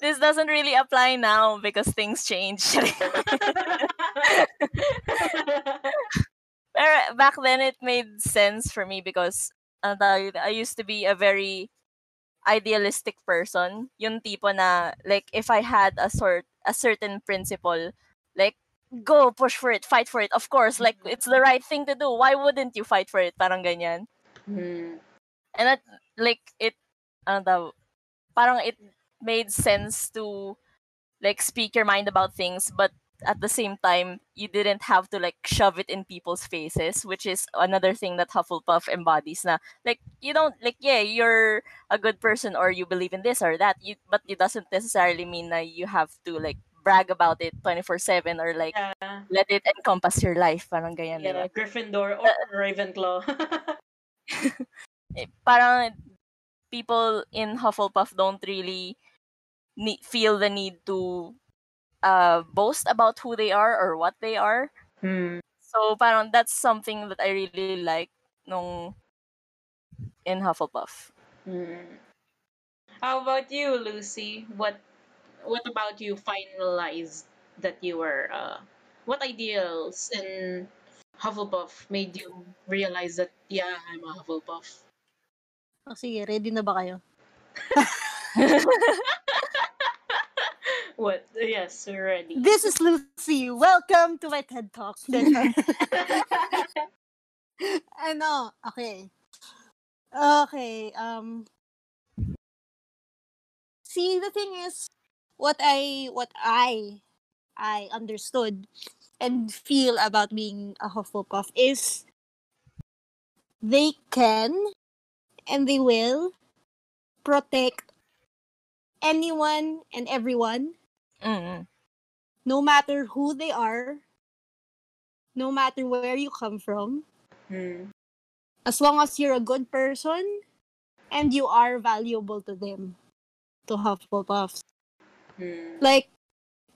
this doesn't really apply now because things change. Pero back then it made sense for me because ano tawag I used to be a very idealistic person. Yung tipo na like if I had a sort a certain principle, like go push for it, fight for it. Of course, like it's the right thing to do. Why wouldn't you fight for it? Parang ganyan. Hmm. And that like it ano daw, parang it made sense to like speak your mind about things but at the same time you didn't have to like shove it in people's faces which is another thing that Hufflepuff embodies na like you don't like yeah you're a good person or you believe in this or that you but it doesn't necessarily mean that you have to like brag about it 24/7 or like Yeah. let it encompass your life parang ganyan Yeah, diba? Gryffindor or Ravenclaw. eh, parang people in Hufflepuff don't really need, feel the need to uh, boast about who they are or what they are. hmm. So parang that's something that I really like nung in Hufflepuff. Hmm. How about you, Lucy? What What about you? Finalized that you were. Uh, what ideals in Hufflepuff made you realize that yeah, I'm a Hufflepuff? Oh, sige, ready na ba kayo? What? Yes, we're ready. This is Lucy. Welcome to my TED Talk. ano, okay. Okay, um See, the thing is what I what I I understood and feel about being a Hufflepuff is they can and they will protect anyone and everyone Mm. no matter who they are, no matter where you come from, Hmm. as long as you're a good person and you are valuable to them, to Hufflepuffs. Hmm. Like,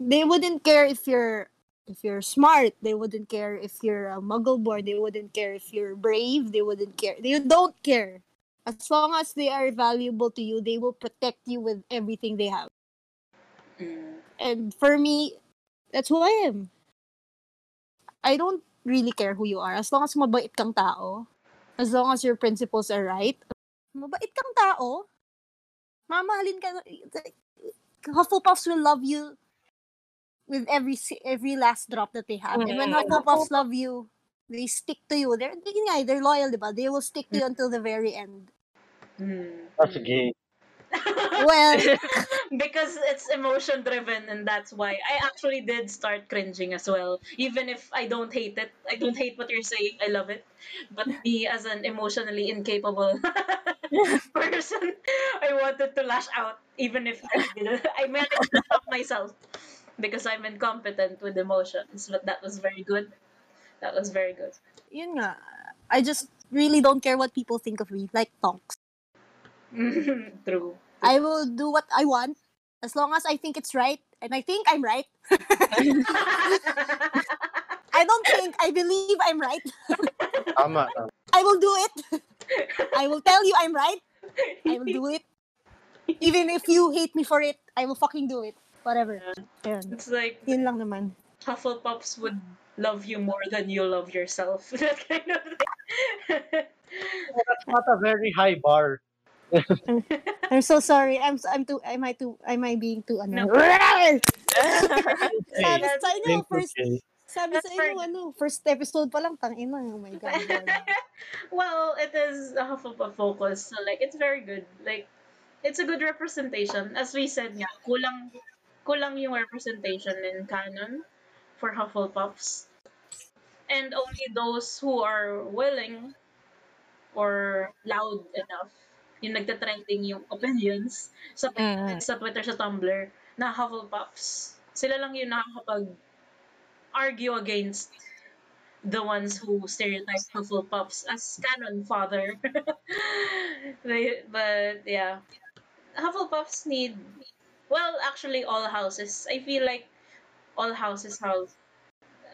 they wouldn't care if you're if you're smart. They wouldn't care if you're a muggle born. They wouldn't care if you're brave. They wouldn't care. They don't care. As long as they are valuable to you, they will protect you with everything they have. Hmm. And for me, that's who I am. I don't really care who you are. As long as mabait kang tao, as long as your principles are right, mabait kang tao, mamahalin ka. Hufflepuffs will love you with every every last drop that they have. And when Mm. Hufflepuffs love you, they stick to you. They're, they, they're loyal, diba? They will stick to you until the very end. Hmm. That's gay. Well, because it's emotion driven and that's why I actually did start cringing as well. Even if I don't hate it. I don't hate what you're saying. I love it. But me as an emotionally incapable person, I wanted to lash out even if I didn't. I managed to stop myself because I'm incompetent with emotions. But that was very good. That was very good. yun nga. I just really don't care what people think of me. Like tonks. True. I will do what I want as long as I think it's right and I think I'm right. I don't think I believe I'm right. Tama. tama. I will do it. I will tell you I'm right. I will do it. Even if you hate me for it, I will fucking do it. Whatever. Ayun. It's like Yun lang naman. Hufflepuffs would love you more than you love yourself. that kind of thing. That's not a very high bar. I'm so sorry. I'm I'm too am I too am I being too ano? No. Sabi sa inyo, first sabi sa inyo ano, first episode pa lang tangina. Oh my god. well, it is a Hufflepuff focus, so like it's very good. Like it's a good representation. As we said nga, kulang kulang yung representation in canon for Hufflepuffs. And only those who are willing or loud enough yung nagtatrending yung opinions sa Mm. sa Twitter, sa Tumblr, na Hufflepuffs. Sila lang yung nakakapag argue against the ones who stereotype Hufflepuffs as canon father. They- but yeah, Hufflepuffs need well, actually, all houses. I feel like all houses have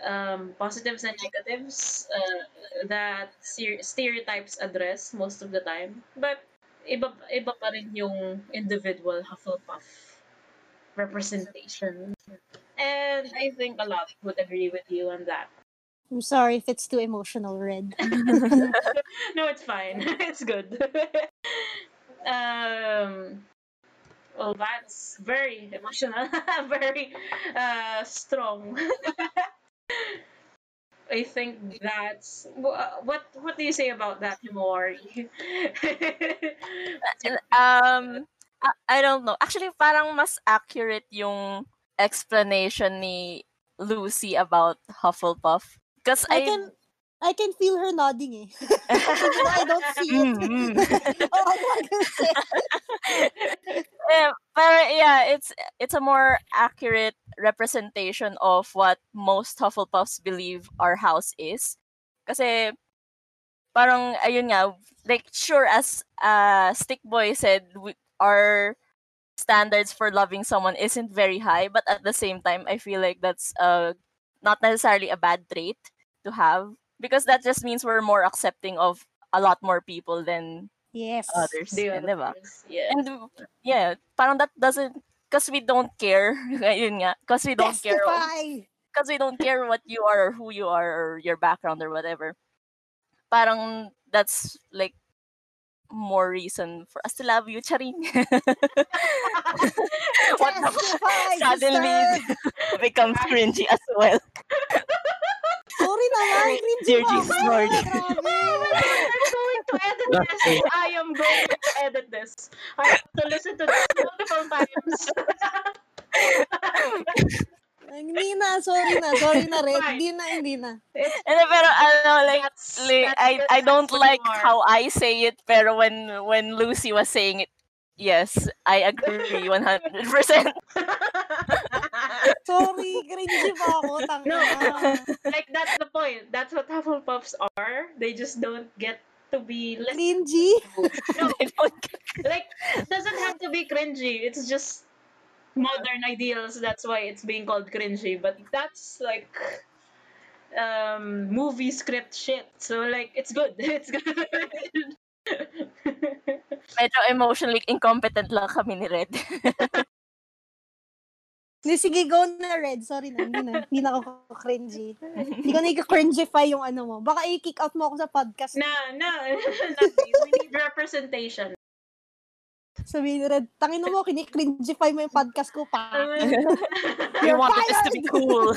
um, positives and negatives uh, that ser- stereotypes address most of the time. But iba, iba pa rin yung individual Hufflepuff representation. And I think a lot would agree with you on that. I'm sorry if it's too emotional, Red. no, it's fine. it's good. um, well, that's very emotional, very uh, strong. I think that's what. What do you say about that, Himawari? um, I, I don't know. Actually, parang mas accurate yung explanation ni Lucy about Hufflepuff. Because I I, can I can feel her nodding eh. I don't see it. Mm, mm. oh, I'm not gonna say. yeah, pero yeah, it's it's a more accurate representation of what most Hufflepuffs believe our house is. Kasi parang ayun nga, like sure as uh Stick Boy said, we, our standards for loving someone isn't very high, but at the same time, I feel like that's uh not necessarily a bad trait to have because that just means we're more accepting of a lot more people than Yes. others. The din, diba? others, yeah. And yeah, parang that doesn't because we don't care. Yun nga, because we don't care. Because we don't care what you are or who you are or your background or whatever. Parang that's like more reason for us to love you, Charing. what the suddenly becomes cringy as well. Sorry naman, cringy Dear pa Jesus ako. Lord. My Grabe. God, I'm going to edit That's this. I am going to edit this. I have to listen to this multiple times. Ay, Hindi na, sorry na, sorry na, Red. Fine. Hindi na, hindi na. It's, And then, pero ano, like, that's, li- that's I good. I don't That's who you like are. how I say it, pero when when Lucy was saying it, yes, I agree 100%. Sorry, cringy pa ako. Tanga. No. like that's the point. That's what Hufflepuffs are. They just don't get to be Cringy? no, I don't get- like it doesn't have to be cringy. It's just modern ideals. That's why it's being called cringy. But that's like um movie script shit. So like it's good. It's good. Medyo emotionally incompetent lang kami ni Red. Hindi, sige, go na, Red. Sorry na, hindi na. Hindi na ako cringy. Hindi ko na-cringify yung ano mo. Baka i-kick out mo ako sa podcast. no, no, we need representation. Sabihin ni Red, tangin mo, kinikringify mo yung podcast ko pa. We You're wanted this to be cool.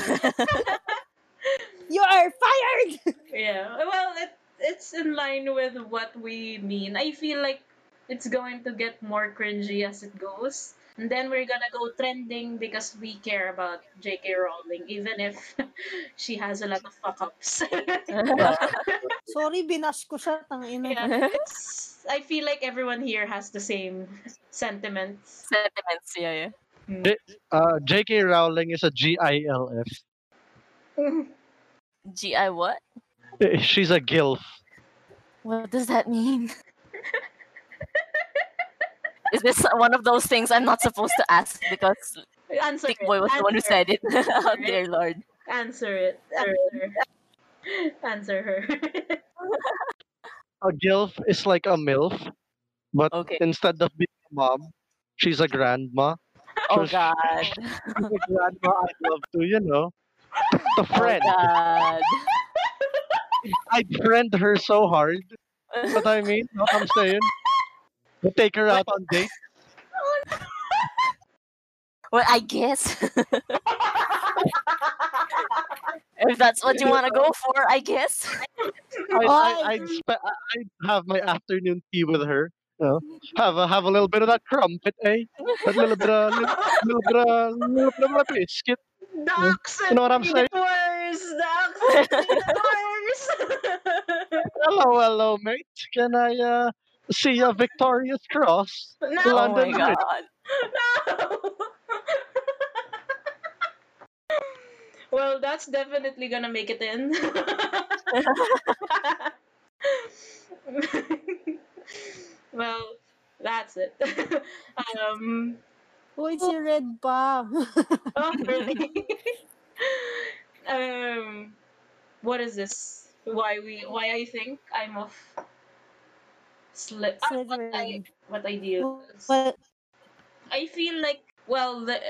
You are fired! Yeah. Well, it it's in line with what we mean. I feel like it's going to get more cringy as it goes. And then we're gonna go trending because we care about J.K. Rowling, even if she has a lot of fuck ups. Sorry, binash ko siya, tangin na. yeah, it's, I feel like everyone here has the same sentiments. Sentiments, yeah, yeah. Mm. Uh, J.K. Rowling is a GILF. GI what? She's a gilf. What does that mean? Is this one of those things I'm not supposed to ask because Answer Thick it. Boy was the one who said it? oh, dear Lord. Answer it. Answer. Answer her. A gilf is like a milf, but Okay. instead of being a mom, she's a grandma. Oh She's- God. She's a grandma I love to, you know, the Oh friend. God. I'd friend her so hard. What I mean? What I'm saying? We take her out on dates. Well, I guess. if that's what you want to go for, I guess. I'd, I, I I'd, spe- I'd have my afternoon tea with her. You know, have a have a little bit of that crumpet, eh? A little bit of little, little bit of little bit of a biscuit. The accent You know what I'm saying? it worse. The accent worse. Hello, hello, mate. Can I uh see a Victoria's Cross? no, Oh my London God. no. well, that's definitely gonna make it in. well, that's it. um, Uy, si Red pa. oh, really? um, what is this? Why we? Why I think I'm of Sli- ah, what I Slytherin. what I deal. What? I feel like well, the,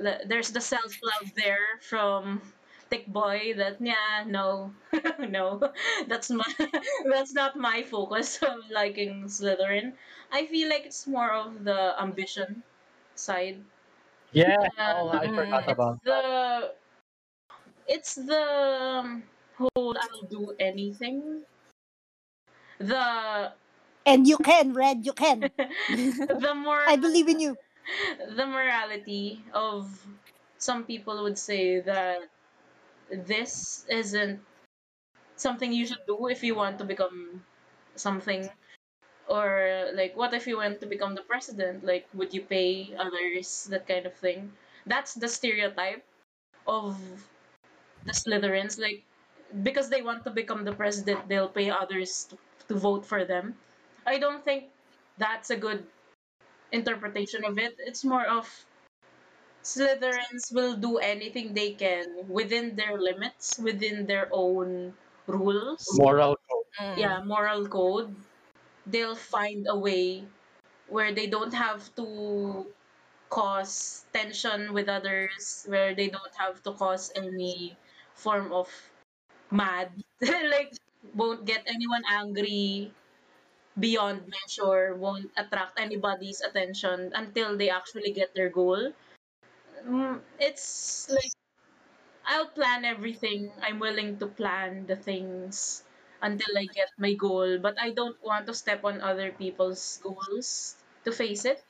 the, there's the self love there from Tikboy. That yeah, no, no, that's my that's not my focus of liking Slytherin. I feel like it's more of the ambition side. Yeah, Uh, oh, I forgot Mm. about the it's the um, whole I'll do anything. The And you can, Red. You can. the more I believe in you. the morality of some people would say that this isn't something you should do if you want to become something or like what if you want to become the president like would you pay others that kind of thing that's the stereotype of the slytherins like because they want to become the president they'll pay others to, to vote for them i don't think that's a good interpretation of it. It's more of Slytherins will do anything they can within their limits, within their own rules. moral code. Mm. Yeah, moral code. They'll find a way where they don't have to cause tension with others, where they don't have to cause any form of mad. like, won't get anyone angry beyond measure, won't attract anybody's attention until they actually get their goal. Mm, It's like I'll plan everything. I'm willing to plan the things until I get my goal, but I don't want to step on other people's goals to face it,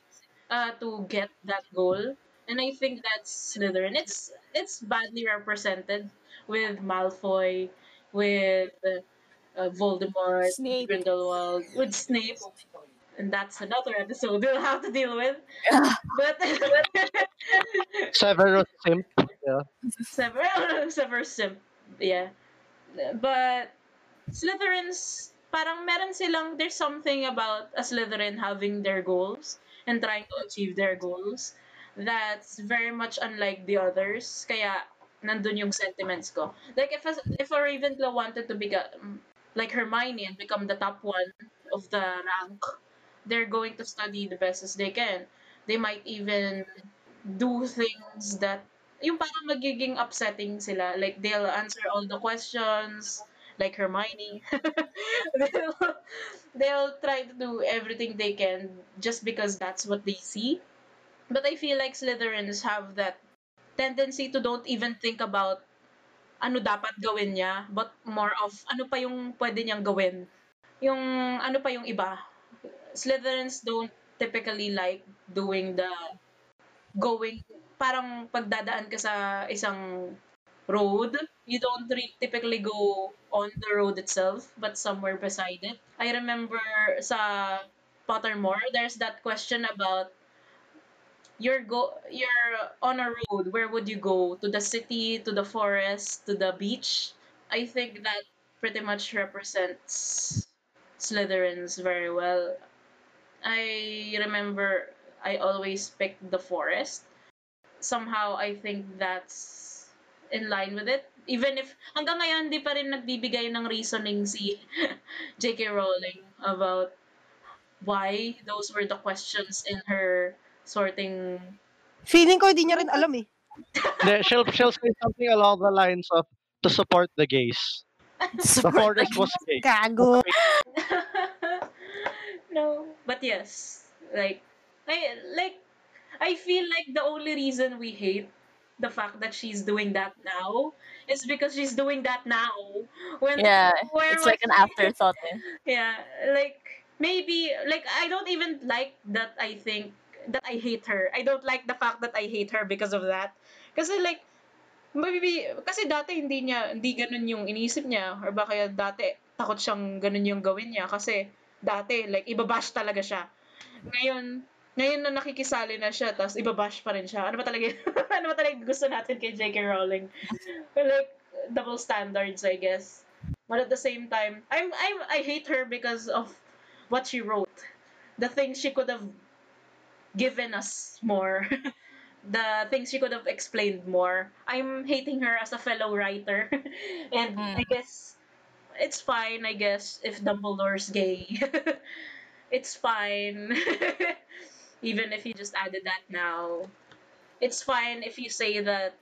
uh, to get that goal. And I think that's Slytherin. It's it's badly represented with Malfoy, with uh, Voldemort, Snape. Grindelwald, with Snape, and that's another episode we'll have to deal with. But Severus Simp. Yeah. Sever Severus Simp. Yeah. But Slytherins, parang meron silang, there's something about a Slytherin having their goals and trying to achieve their goals that's very much unlike the others. Kaya, nandun yung sentiments ko. Like, if a, if a Ravenclaw wanted to become like Hermione and become the top one of the rank, they're going to study the best as they can. They might even do things that yung parang magiging upsetting sila. Like, they'll answer all the questions, like Hermione. they'll, they'll try to do everything they can just because that's what they see. But I feel like Slytherins have that tendency to don't even think about ano dapat gawin niya, but more of ano pa yung pwede niyang gawin. Yung ano pa yung iba. Slytherins don't typically like doing the going parang pagdadaan ka sa isang road, you don't re- typically go on the road itself, but somewhere beside it. I remember sa Pottermore, there's that question about you're go you're on a road, where would you go? To the city, to the forest, to the beach? I think that pretty much represents Slytherins very well. I remember I always picked the forest. Somehow I think that's in line with it. Even if hanggang ngayon di pa rin nagbibigay ng reasoning si J.K. Rowling about why those were the questions in her sorting Feeling ko hindi niya rin alam eh. Then she'll she'll say something along the lines of to support the gays. The Support forest was gay. Gago. no, but yes, like I like I feel like the only reason we hate the fact that she's doing that now is because she's doing that now. When Yeah, where it's like an afterthought. Eh. Yeah, like maybe like I don't even like that I think that I hate her. I don't like the fact that I hate her because of that. Kasi like maybe kasi dati hindi niya hindi ganun yung iniisip niya or baka dati takot siyang ganun yung gawin niya kasi dati like ibabash talaga siya. Ngayon ngayon na nakikisali na siya tapos ibabash pa rin siya. Ano ba talaga ano ba talaga gusto natin kay J.K. Rowling? like double standards I guess. But at the same time, I'm I'm I hate her because of what she wrote. The things she could have given us more. the things she could have explained more. I'm hating her as a fellow writer, and Mm. I guess it's fine. I guess if Dumbledore's gay, it's fine. Even if you just added that now, it's fine if you say that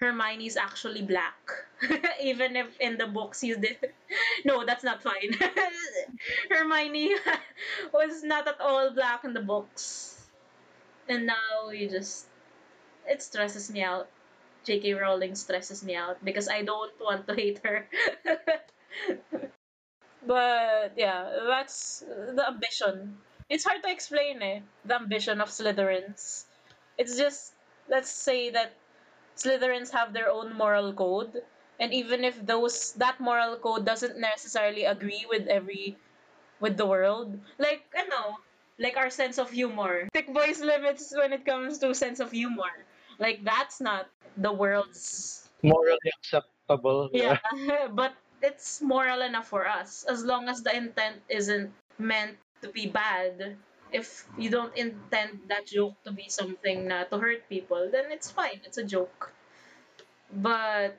Hermione's actually black. Even if in the books you did. No, that's not fine. Hermione was not at all black in the books. And now you just. It stresses me out. J.K. Rowling stresses me out because I don't want to hate her. but yeah, that's the ambition. It's hard to explain eh, the ambition of Slytherins. It's just, let's say that Slytherins have their own moral code, and even if those that moral code doesn't necessarily agree with every with the world, like I know, like our sense of humor, Tikboy's limits when it comes to sense of humor, like that's not the world's Morally acceptable. yeah, but it's moral enough for us as long as the intent isn't meant to be bad. If you don't intend that joke to be something na to hurt people, then it's fine. It's a joke. But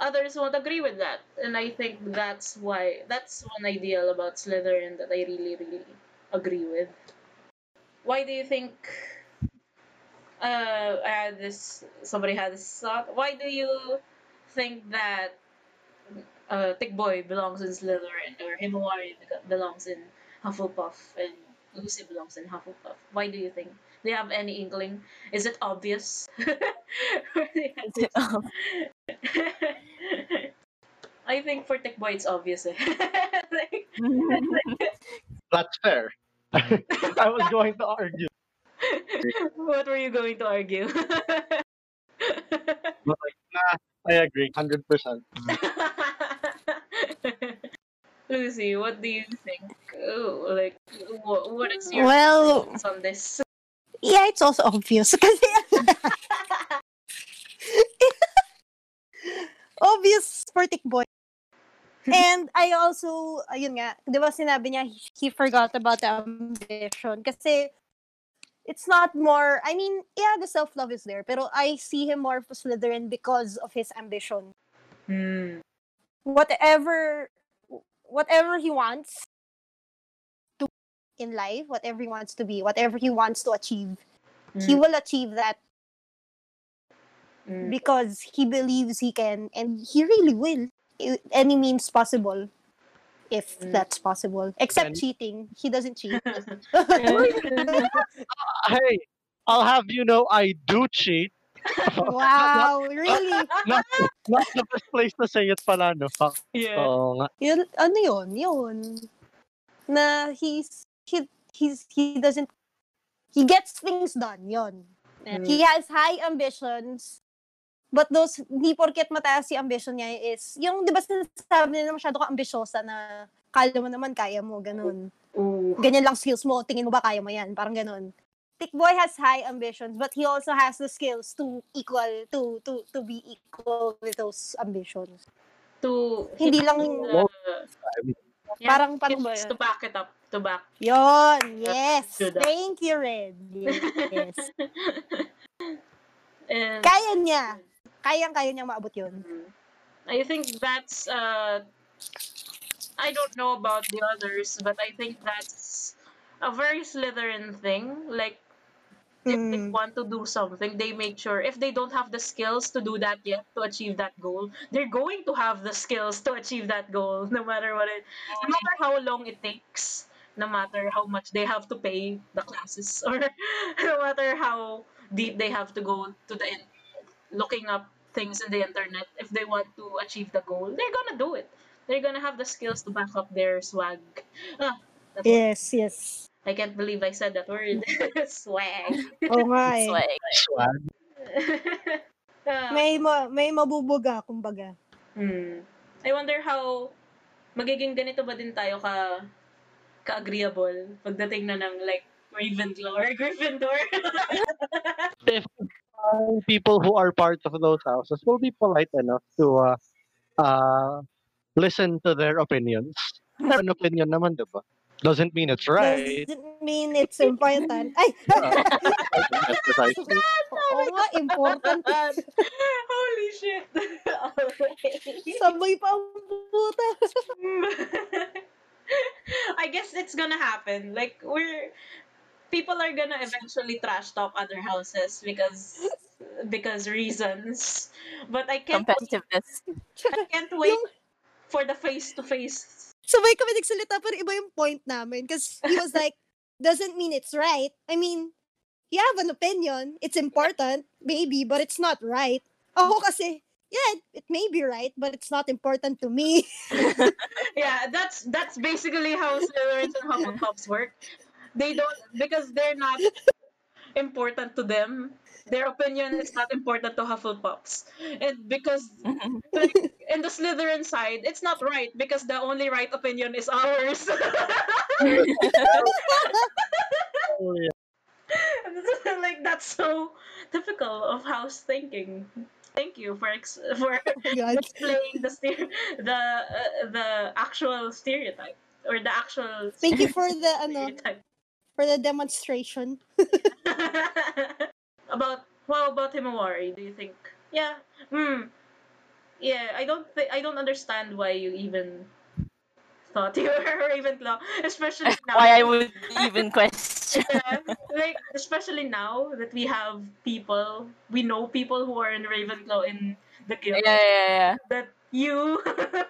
others won't agree with that, and I think that's why that's one ideal about Slytherin that I really, really agree with. Why do you think? Uh, I had this. Somebody had this thought. Why do you think that uh, Tikboy belongs in Slytherin or Himawari belongs in Hufflepuff and Lucy belongs in Hufflepuff? Why do you think? Do you have any inkling? Is it obvious? I think for Tikboy it's obvious. Eh. Like- That's fair. I was going to argue. what were you going to argue? Like, nah, I agree, 100%. Lucy, what do you think? Oh, like, what, what is your Well- thoughts on this? Yeah, it's also obvious. Kasi, obvious for Tikboy. And I also, ayun nga, di ba sinabi niya, he forgot about the ambition. Kasi, it's not more, I mean, yeah, the self-love is there, pero I see him more for Slytherin because of his ambition. Hmm. Whatever, whatever he wants in life, whatever he wants to be, whatever he wants to achieve, he will achieve that Mm. because he believes he can and he really will any means possible if Mm. that's possible except And- cheating he doesn't cheat Hey, I'll have you know I do cheat. wow really Not, not the best place to say it pala, no? Fuck. yeah. Oo nga. yun, ano yun yun na he's he he's he doesn't he gets things done yun Mm. he has high ambitions but those hindi porket mataas si ambition niya is yung di ba sinasabi nila masyado ka ambisyosa na kala mo naman kaya mo ganun Ooh. ganyan lang skills mo, tingin mo ba kaya mo yan? Parang ganun. Tick Boy has high ambitions, but he also has the skills to equal, to to to be equal with those ambitions. To, Hindi lang, uh, yeah, parang, paano ba yun? To back it up. To back. Yon, yes. Thank you, Red. Yes. and Kaya niya. Kayang-kaya niyang maabot yun. Mhm. I think that's uh I don't know about the others, but I think that's a very Slytherin thing. Like if they Mm. want to do something, they make sure if they don't have the skills to do that yet to achieve that goal, they're going to have the skills to achieve that goal, no matter what it, no matter how long it takes, no matter how much they have to pay the classes, or no matter how deep they have to go to the in- looking up things in the internet. If they want to achieve the goal, they're gonna do it. They're gonna have the skills to back up their swag. Ah, that's Yes, yes. I can't believe I said that word. Swag. Oo nga eh. Swag. Swag. Ah, May, ma- may mabubuga, kumbaga. hmm. I wonder how magiging ganito ba din tayo ka ka-agreeable pagdating na ng like Ravenclaw or Gryffindor. If uh, people who are part of those houses will be polite enough to uh, uh, listen to their opinions. An opinion naman, di ba? Doesn't mean it's right. Doesn't mean it's important. Ay! Precisely. Oo nga, important. Holy shit. Okay. Sabay pa ang puta. I guess it's gonna happen. Like we're people are gonna eventually trash talk other houses because because reasons. But I can't Competitiveness. I can't wait for the face to face. Sabay kami nagsalita, pero iba yung point namin. Because he was like, doesn't mean it's right. I mean, you have an opinion. It's important, maybe, but it's not right. Ako kasi, yeah, it, may be right, but it's not important to me. Yeah, that's that's basically how Slytherins and Hufflepuffs work. They don't because they're not important to them. Their opinion is not important to Hufflepuffs, and because like, in the Slytherin side, it's not right because the only right opinion is ours. Oh, yeah. like that's so typical of house thinking. Thank you for ex- for God. explaining the the uh, the actual stereotype or the actual Thank you for the, ano, for the demonstration. About how about Himawari? Do you think? Yeah. Hmm. Yeah. I don't think I don't understand why you even thought you were Ravenclaw, especially now. Why I would even question. yeah, like especially now that we have people, we know people who are in Ravenclaw in the guild. yeah, yeah. yeah. That you.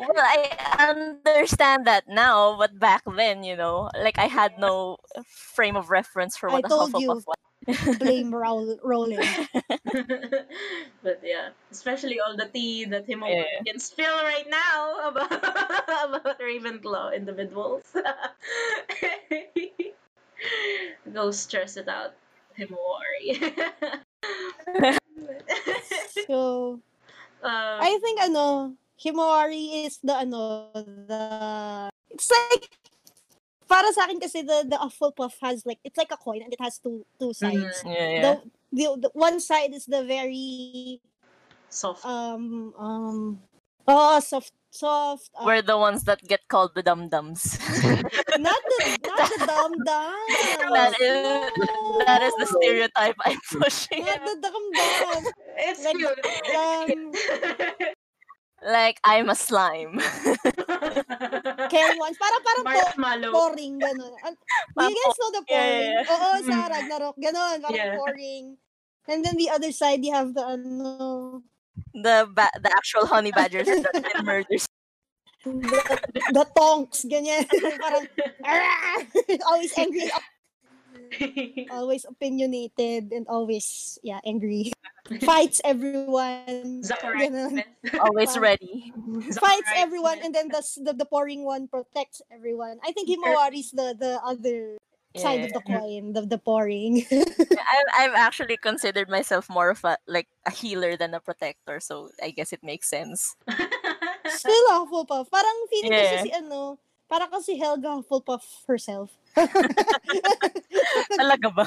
Well, I understand that now, but back then, you know, like I had no frame of reference for I what a told Hufflepuff you. was. Blame roll, rolling. but yeah, especially all the tea that Himawari Yeah. can spill right now about about Ravenclaw individuals. Go stress it out, Himawari. So, um, I think, ano, Himawari is the, ano, the... It's like, para sa akin kasi the, the Hufflepuff has like, it's like a coin and it has two two sides. Yeah, yeah. The, the, the one side is the very soft. um um oh soft soft uh, We're the ones that get called the dum dums. not the not the dumb dumb that is that is the stereotype I'm pushing. not the dumb dumb it's like, cute. um Like I'm a slime. care ones para parang to, Marshmallow. Poring ganun do you guys know the Yeah, Poring yeah, oo sa Mm. Ragnarok ganun parang Yeah. Poring and then the other side you have the ano the ba- the actual honey badgers that been murders. the, the tonks ganyan parang "Arrgh!" always angry always opinionated and always yeah angry fights everyone Zacharias ganun. Smith. Always Wow. ready. fights Zacharias everyone and then the, the the Poring one protects everyone i think himawari's the the other side of the coin the, the Poring I've, I've actually considered myself more of a like a healer than a protector, so I guess it makes sense. still Hufflepuff parang feeling ko Yeah. siya si ano parang kasi Helga Hufflepuff herself Talaga ba?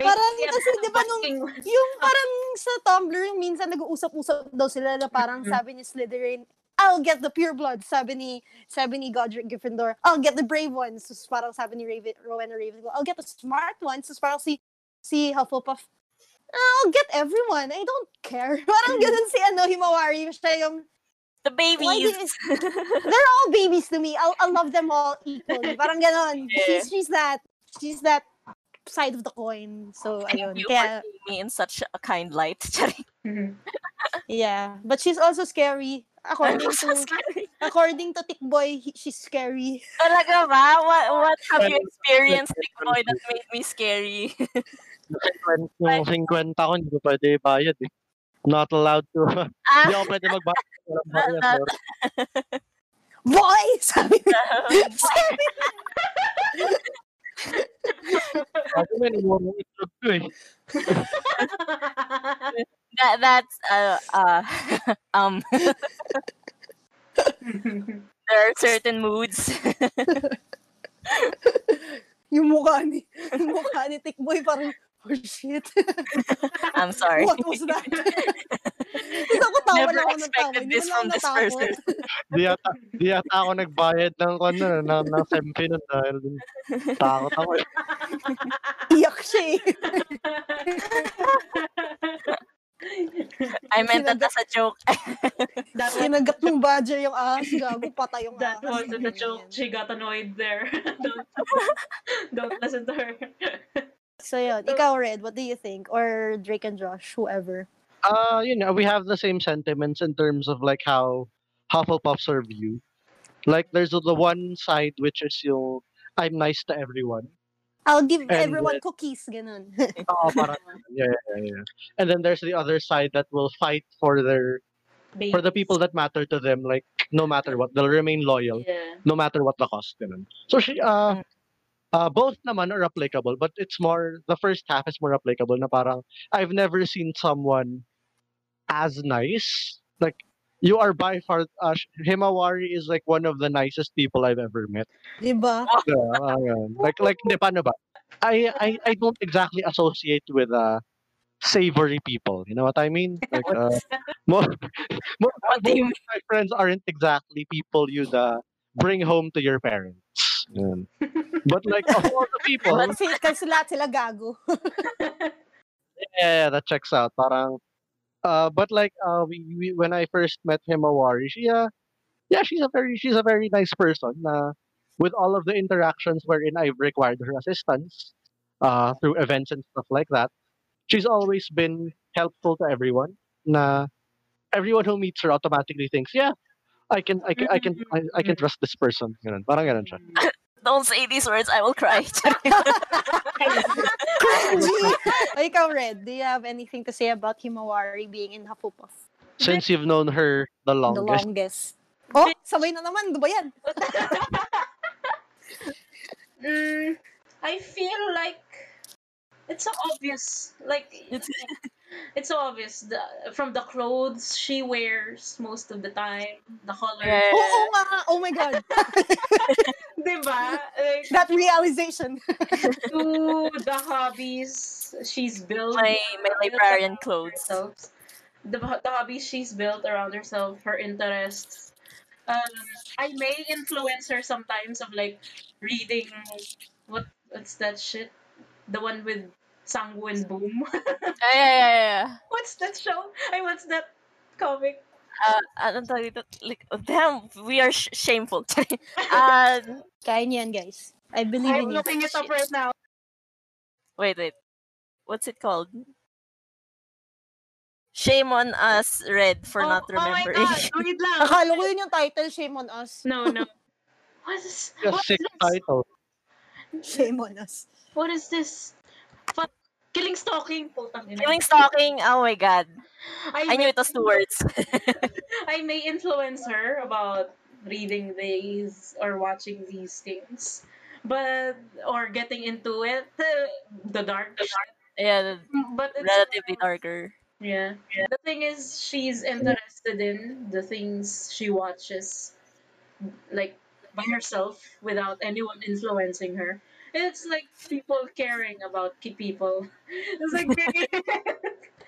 Parang kasi di ba nung yung parang sa Tumblr, yung minsan nag-uusap-usap daw sila na parang sabi ni Slytherin, I'll get the pure blood. Sabi ni, sabi ni Godric Gryffindor, I'll get the brave ones. Tapos parang sabi ni Raven, Rowena Ravenclaw, I'll get the smart ones. Tapos parang si, si Hufflepuff, I'll get everyone. I don't care. Parang ganun si ano, Himawari. Siya yung, The babies. do they're all babies to me. I'll, I'll love them all equally. Parang ganun. Yeah. She's, she's that, she's that side of the coin. So, Thank ayun. you Kaya, for me in such a kind light. Mhm. Yeah, but she's also scary. According I'm so to scary. according to Tickboy, he, she's scary. Talaga ba? What, what have you experienced, Big Boy, that made me scary? Yung 50 ko, hindi ko pwede bayad eh. Not allowed to. Hindi ah, ako pwede magbayad. Boy! Sabi sabi Sabi mo, inumurong itlog ko that, that's, uh, uh, um, there are certain moods. yung mukha ni, yung mukha ni Tikboy parang, Oh, shit. I'm sorry. What was that? Tapos ako tawa Never lang ako ng tawa. expected Hindi this mo from lang this natakot. person. Di yata, di yata ako nagbayad ng, ano, ng, ng sempe nun dahil dun. Takot ako eh. Iyak siya eh. I meant that as a joke. that Sinagat ng badger yung ahas. Gago, patay yung that ahas. wasn't a joke. She got annoyed there. don't, don't listen to her. So yun, ikaw Red, what do you think? Or Drake and Josh, whoever. Uh, you know, we have the same sentiments in terms of like how Hufflepuffs are viewed. Like, there's the one side which is yung I'm nice to everyone. I'll give And, everyone cookies, ganun. Oo, parang, yeah, yeah, yeah. And then there's the other side that will fight for their for the people that matter to them. Like, no matter what, they'll remain loyal, Yeah. no matter what the cost. Ganun. So she, uh, uh, both naman are applicable, but it's more the first half is more applicable. Na parang I've never seen someone as nice. Like you are by far, uh, Himawari is like one of the nicest people I've ever met. diba? Yeah, ah, like like hindi paano ba? I I I don't exactly associate with uh savory people. You know what I mean? Like uh, most, most, What do you most of my friends aren't exactly people you'd uh, bring home to your parents. Yun. But like of all the people, Kasi, kasi lahat sila gago. yeah, that checks out. Parang, uh, but like, uh, we, we, when I first met him, Himawari, she, uh, yeah, she's a very, she's a very nice person. Uh, with all of the interactions wherein I've required her assistance, uh, through events and stuff like that, she's always been helpful to everyone. Na everyone who meets her automatically thinks, yeah, I can, I can, I can, I, I can trust this person. Ganun. Parang ganun siya. Don't say these words, I will cry. Cringy! O ikaw Red, do you have anything to say about Himawari being in Hufflepuff? Since you've known her the The longest, longest. Oh, sabay na naman. Ano ba yan? Mm, I feel like it's so obvious. Like It's- it's so obvious. The, from the clothes she wears most of the time, the color, Yeah. Oo nga. Oh my God. diba? Like, That realization. to the hobbies she's built. my my librarian clothes. herself. The, the hobbies she's built around herself, her interests. Um, I may influence her sometimes of like reading what what's that shit? The one with Sangwoo and Boom. Yeah, yeah, yeah, yeah. what's that show? I what's that comic? Uh, anong tawag dito? Like, oh, damn, we are sh- shameful. uh, Kaya niyan, guys. I believe I'm in you. looking it up right now. wait, wait. What's it called? Shame on us, Red, for oh, not oh my god, wait lang. Akala ko yun yung title, Shame on us. No, no. What is just what sick is this? title. Shame on us. What is this? Killing stalking. Putang ina. Killing stalking, oh my god. I may- knew it was two words. I may influence her about reading these or watching these things, but or getting into it, uh, the dark. shit. yeah, the- But it's relatively darker. yeah. The thing is, she's interested in the things she watches, like by herself without anyone influencing her. It's like people caring about people. It's like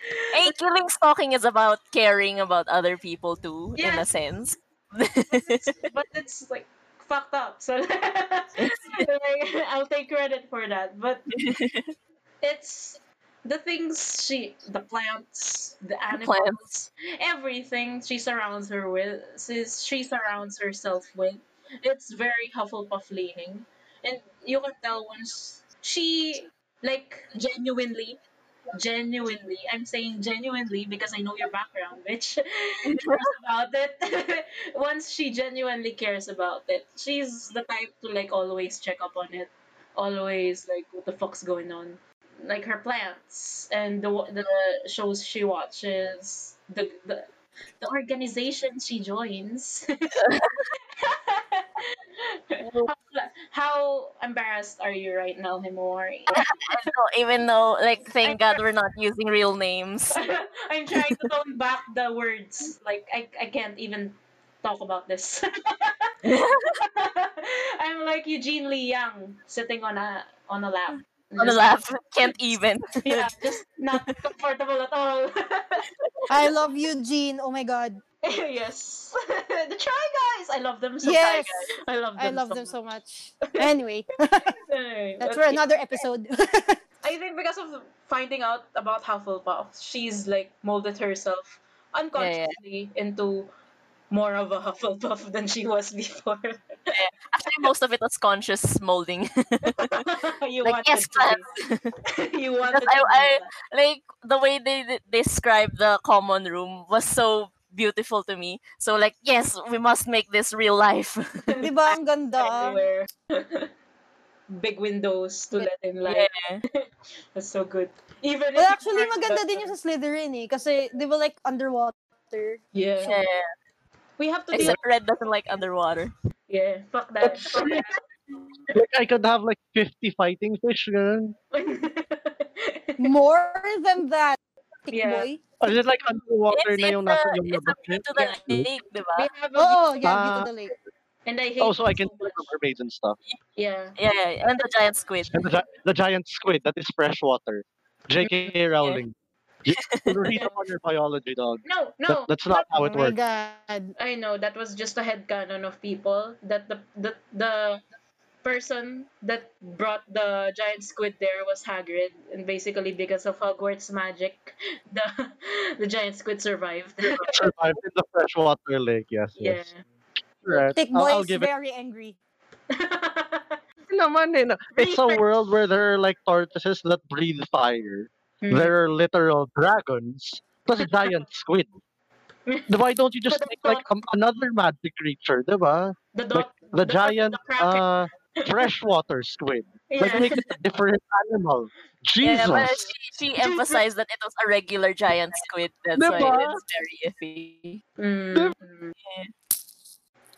Hey, killing stalking is about caring about other people too, in a sense. but it's like fucked up. So like, I'll take credit for that. But it's the things she, the plants, the animals, everything she surrounds her with, she surrounds herself with. It's very Hufflepuff leaning, and you can tell once she like genuinely. Genuinely, I'm saying genuinely because I know your background, bitch. cares about it. Once she genuinely cares about it, she's the type to like always check up on it, always like what the fuck's going on, like her plants and the the shows she watches, the the, the organization she joins. how embarrassed are you right now, Himori? So even though, like, thank God we're not using real names. I'm trying to tone back the words. Like I, I can't even talk about this. I'm like Eugene Lee Yang sitting on a on a lap. Wanna Just- laugh? Can't even. Yeah, just not comfortable at all. I love Eugene. Oh my god. Yes. the Try Guys! I love them so Yes. much. I love them I love so them so much. much. Anyway, Anyway, that's but for another episode. I think because of finding out about Hufflepuff, she's like molded herself unconsciously into more of a Hufflepuff than she was before. Actually, most of it was conscious molding. you like wanted yes, to plans. be- you wanted I- to be I- like the way they d- described the common room was so beautiful to me. So like, yes, we must make this real life. Di ba ang ganda? everywhere. Big windows to let in light. yeah. That's so good. Even Well, actually, you maganda din yung sa Slytherin eh. Kasi, di ba like underwater? Yeah. yeah. We have to be Except Red doesn't like underwater. yeah. Fuck that. That's- Fuck Like I could have like 50 fighting fish, ganun. More than that, Tik Yeah. boy. Or is it like underwater It's, na it's, yung a, nasa yung it's a labas view to the Yeah. lake, di ba? we have a Oh, yeah, Ah. dito the lake. and I hate Oh, so I can so see much. the mermaids and stuff. Yeah. Yeah, yeah, and the giant squid. And the, gi- the giant squid, that is freshwater. J.K. Rowling. You read up on your biology, dog. No, That, no. that's not how Oh it my works. god. I know that was just a headcanon of people that the the the person that brought the giant squid there was Hagrid and basically because of Hogwarts magic the the giant squid survived. Survived in the freshwater lake, yes, yeah. yes. Right. Tik I'll, boy I'll is give it very angry. naman eh. no. It's a world where there are like tortoises that breathe fire. Hmm. There are literal dragons plus giant squid. Why don't you just But make like um, another magic creature, diba? the Like dog, the giant the kraken. uh, freshwater squid. Like make it a different animal. Jesus. Yeah, but she, she emphasized that it was a regular giant squid. That's why it's very iffy. Mm, mm.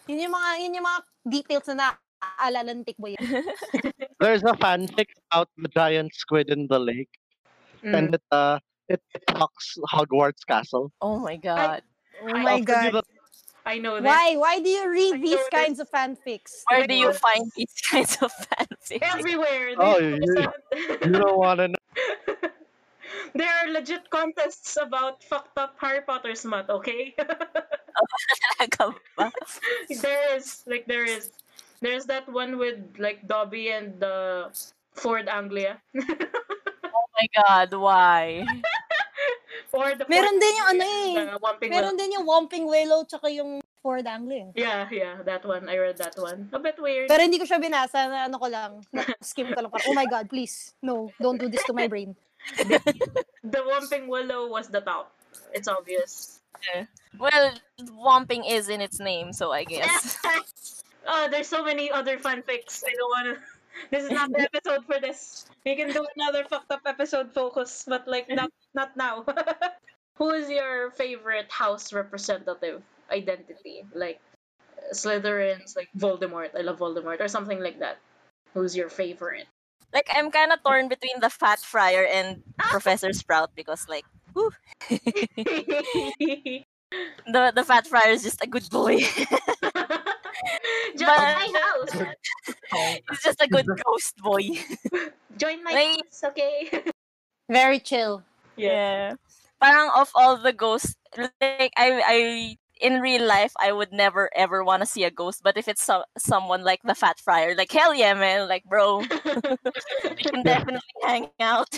Yun yung mga, yun yung mga details na naaalala ng Tikboy. There's a fanfic about the giant squid in the lake, Mm. and it uh it talks Hogwarts Castle. Oh my god. Oh my I'll god. The- I know that. Why? Why do you read I these know kinds of fanfics? Where do you find these kinds of fancy? Everywhere. Oh, you- You don't want to know. there are legit contests about fucked up Harry Potter smut, okay? Talaga ba? there is like there is there's that one with like Dobby and the Ford Anglia. Oh my god, why? Or the Meron Ford din yung ano eh. the Meron Willow. din yung Whomping Willow tsaka yung Ford Anglia. Yeah, yeah, that one. I read that one. A bit weird. Pero hindi ko siya binasa na ano ko lang. Skim ko lang. Parang, oh my God, please. No, don't do this to my brain. the Whomping Willow was the top. It's obvious. Well, Whomping is in its name, so I guess. oh, there's so many other fanfics. I don't wanna. This is not the episode for this. We can do another fucked up episode focus, but like not not now. Who is your favorite house representative identity? Like Slytherins, like Voldemort. I love Voldemort, or something like that. Who's your favorite? Like I'm kind of torn between the Fat Friar and ah! Professor Sprout because like whew, the the Fat Friar is just a good boy. Join But- my house. He's just a good ghost boy. Join my Like- house, okay? Very chill. Yeah. Parang of all the ghosts, like I I in real life I would never ever want to see a ghost, but if it's so- someone like the Fat Friar, like hell yeah, man, like bro, we can definitely hang out.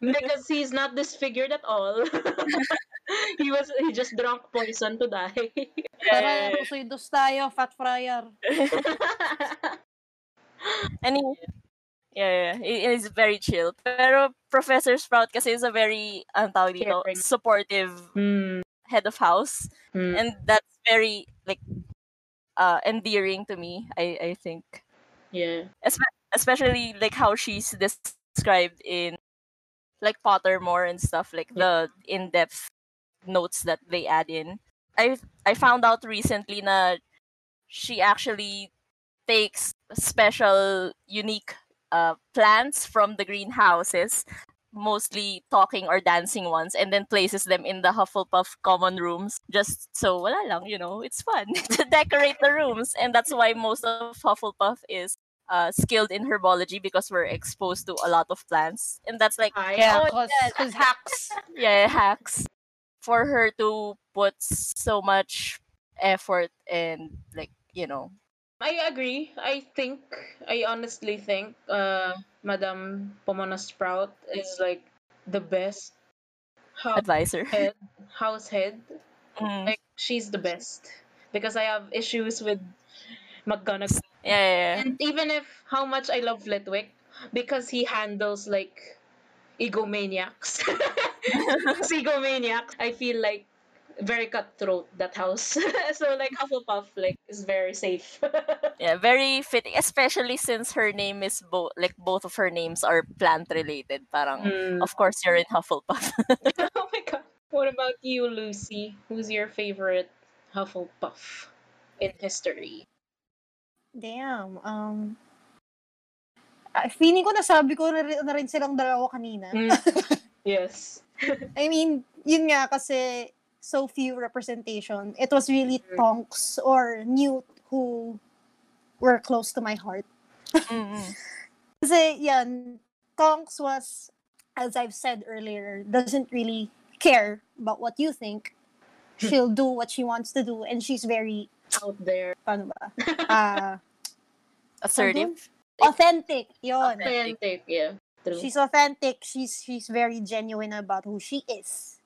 because he's not disfigured at all. he was he just drank poison to die. Tara, suidos tayo, Fat Friar. and he, yeah, yeah, he is very chill. Pero Professor Sprout kasi is a very, ang tawag dito, supportive Hmm. Head of house. Hmm. And that's very, like, uh, endearing to me, I, I think. yeah. Espe- especially like how she's described in like Pottermore and stuff like the in-depth notes that they add in. I I found out recently na she actually takes special unique uh, plants from the greenhouses mostly talking or dancing ones and then places them in the Hufflepuff common rooms just so wala lang you know it's fun to decorate the rooms and that's why most of Hufflepuff is uh, skilled in herbology because we're exposed to a lot of plants, and that's like Hi. Yeah, Oh, because yeah. hacks. yeah hacks for her to put so much effort and like you know I agree. I think, I honestly think, uh, Madam Pomona Sprout is like the best house advisor. head. House head. Mm. Like she's the best because I have issues with McGonagall. Yeah, yeah, yeah. And even if how much I love Flitwick, because he handles like egomaniacs, egomaniacs, I feel like very cutthroat that house. so like Hufflepuff like is very safe. Yeah, very fitting, especially since her name is both like both of her names are plant related. Parang Mm. of course you're in Hufflepuff. oh my god. What about you, Lucy? Who's your favorite Hufflepuff in history? Damn. Um, ah, feeling ko nasabi ko na rin, na rin silang dalawa kanina. Mm. yes. I mean, yun nga kasi so few representation. It was really. Mm-hmm. Tonks or Newt who were close to my heart. Mm-mm. Kasi yan, Tonks was, as I've said earlier, doesn't really care about what you think. Hmm. She'll do what she wants to do and she's very, Out there. paano ba? Ah, Assertive. authentic. Yon. Authentic, yeah. True. She's authentic. She's she's very genuine about who she is.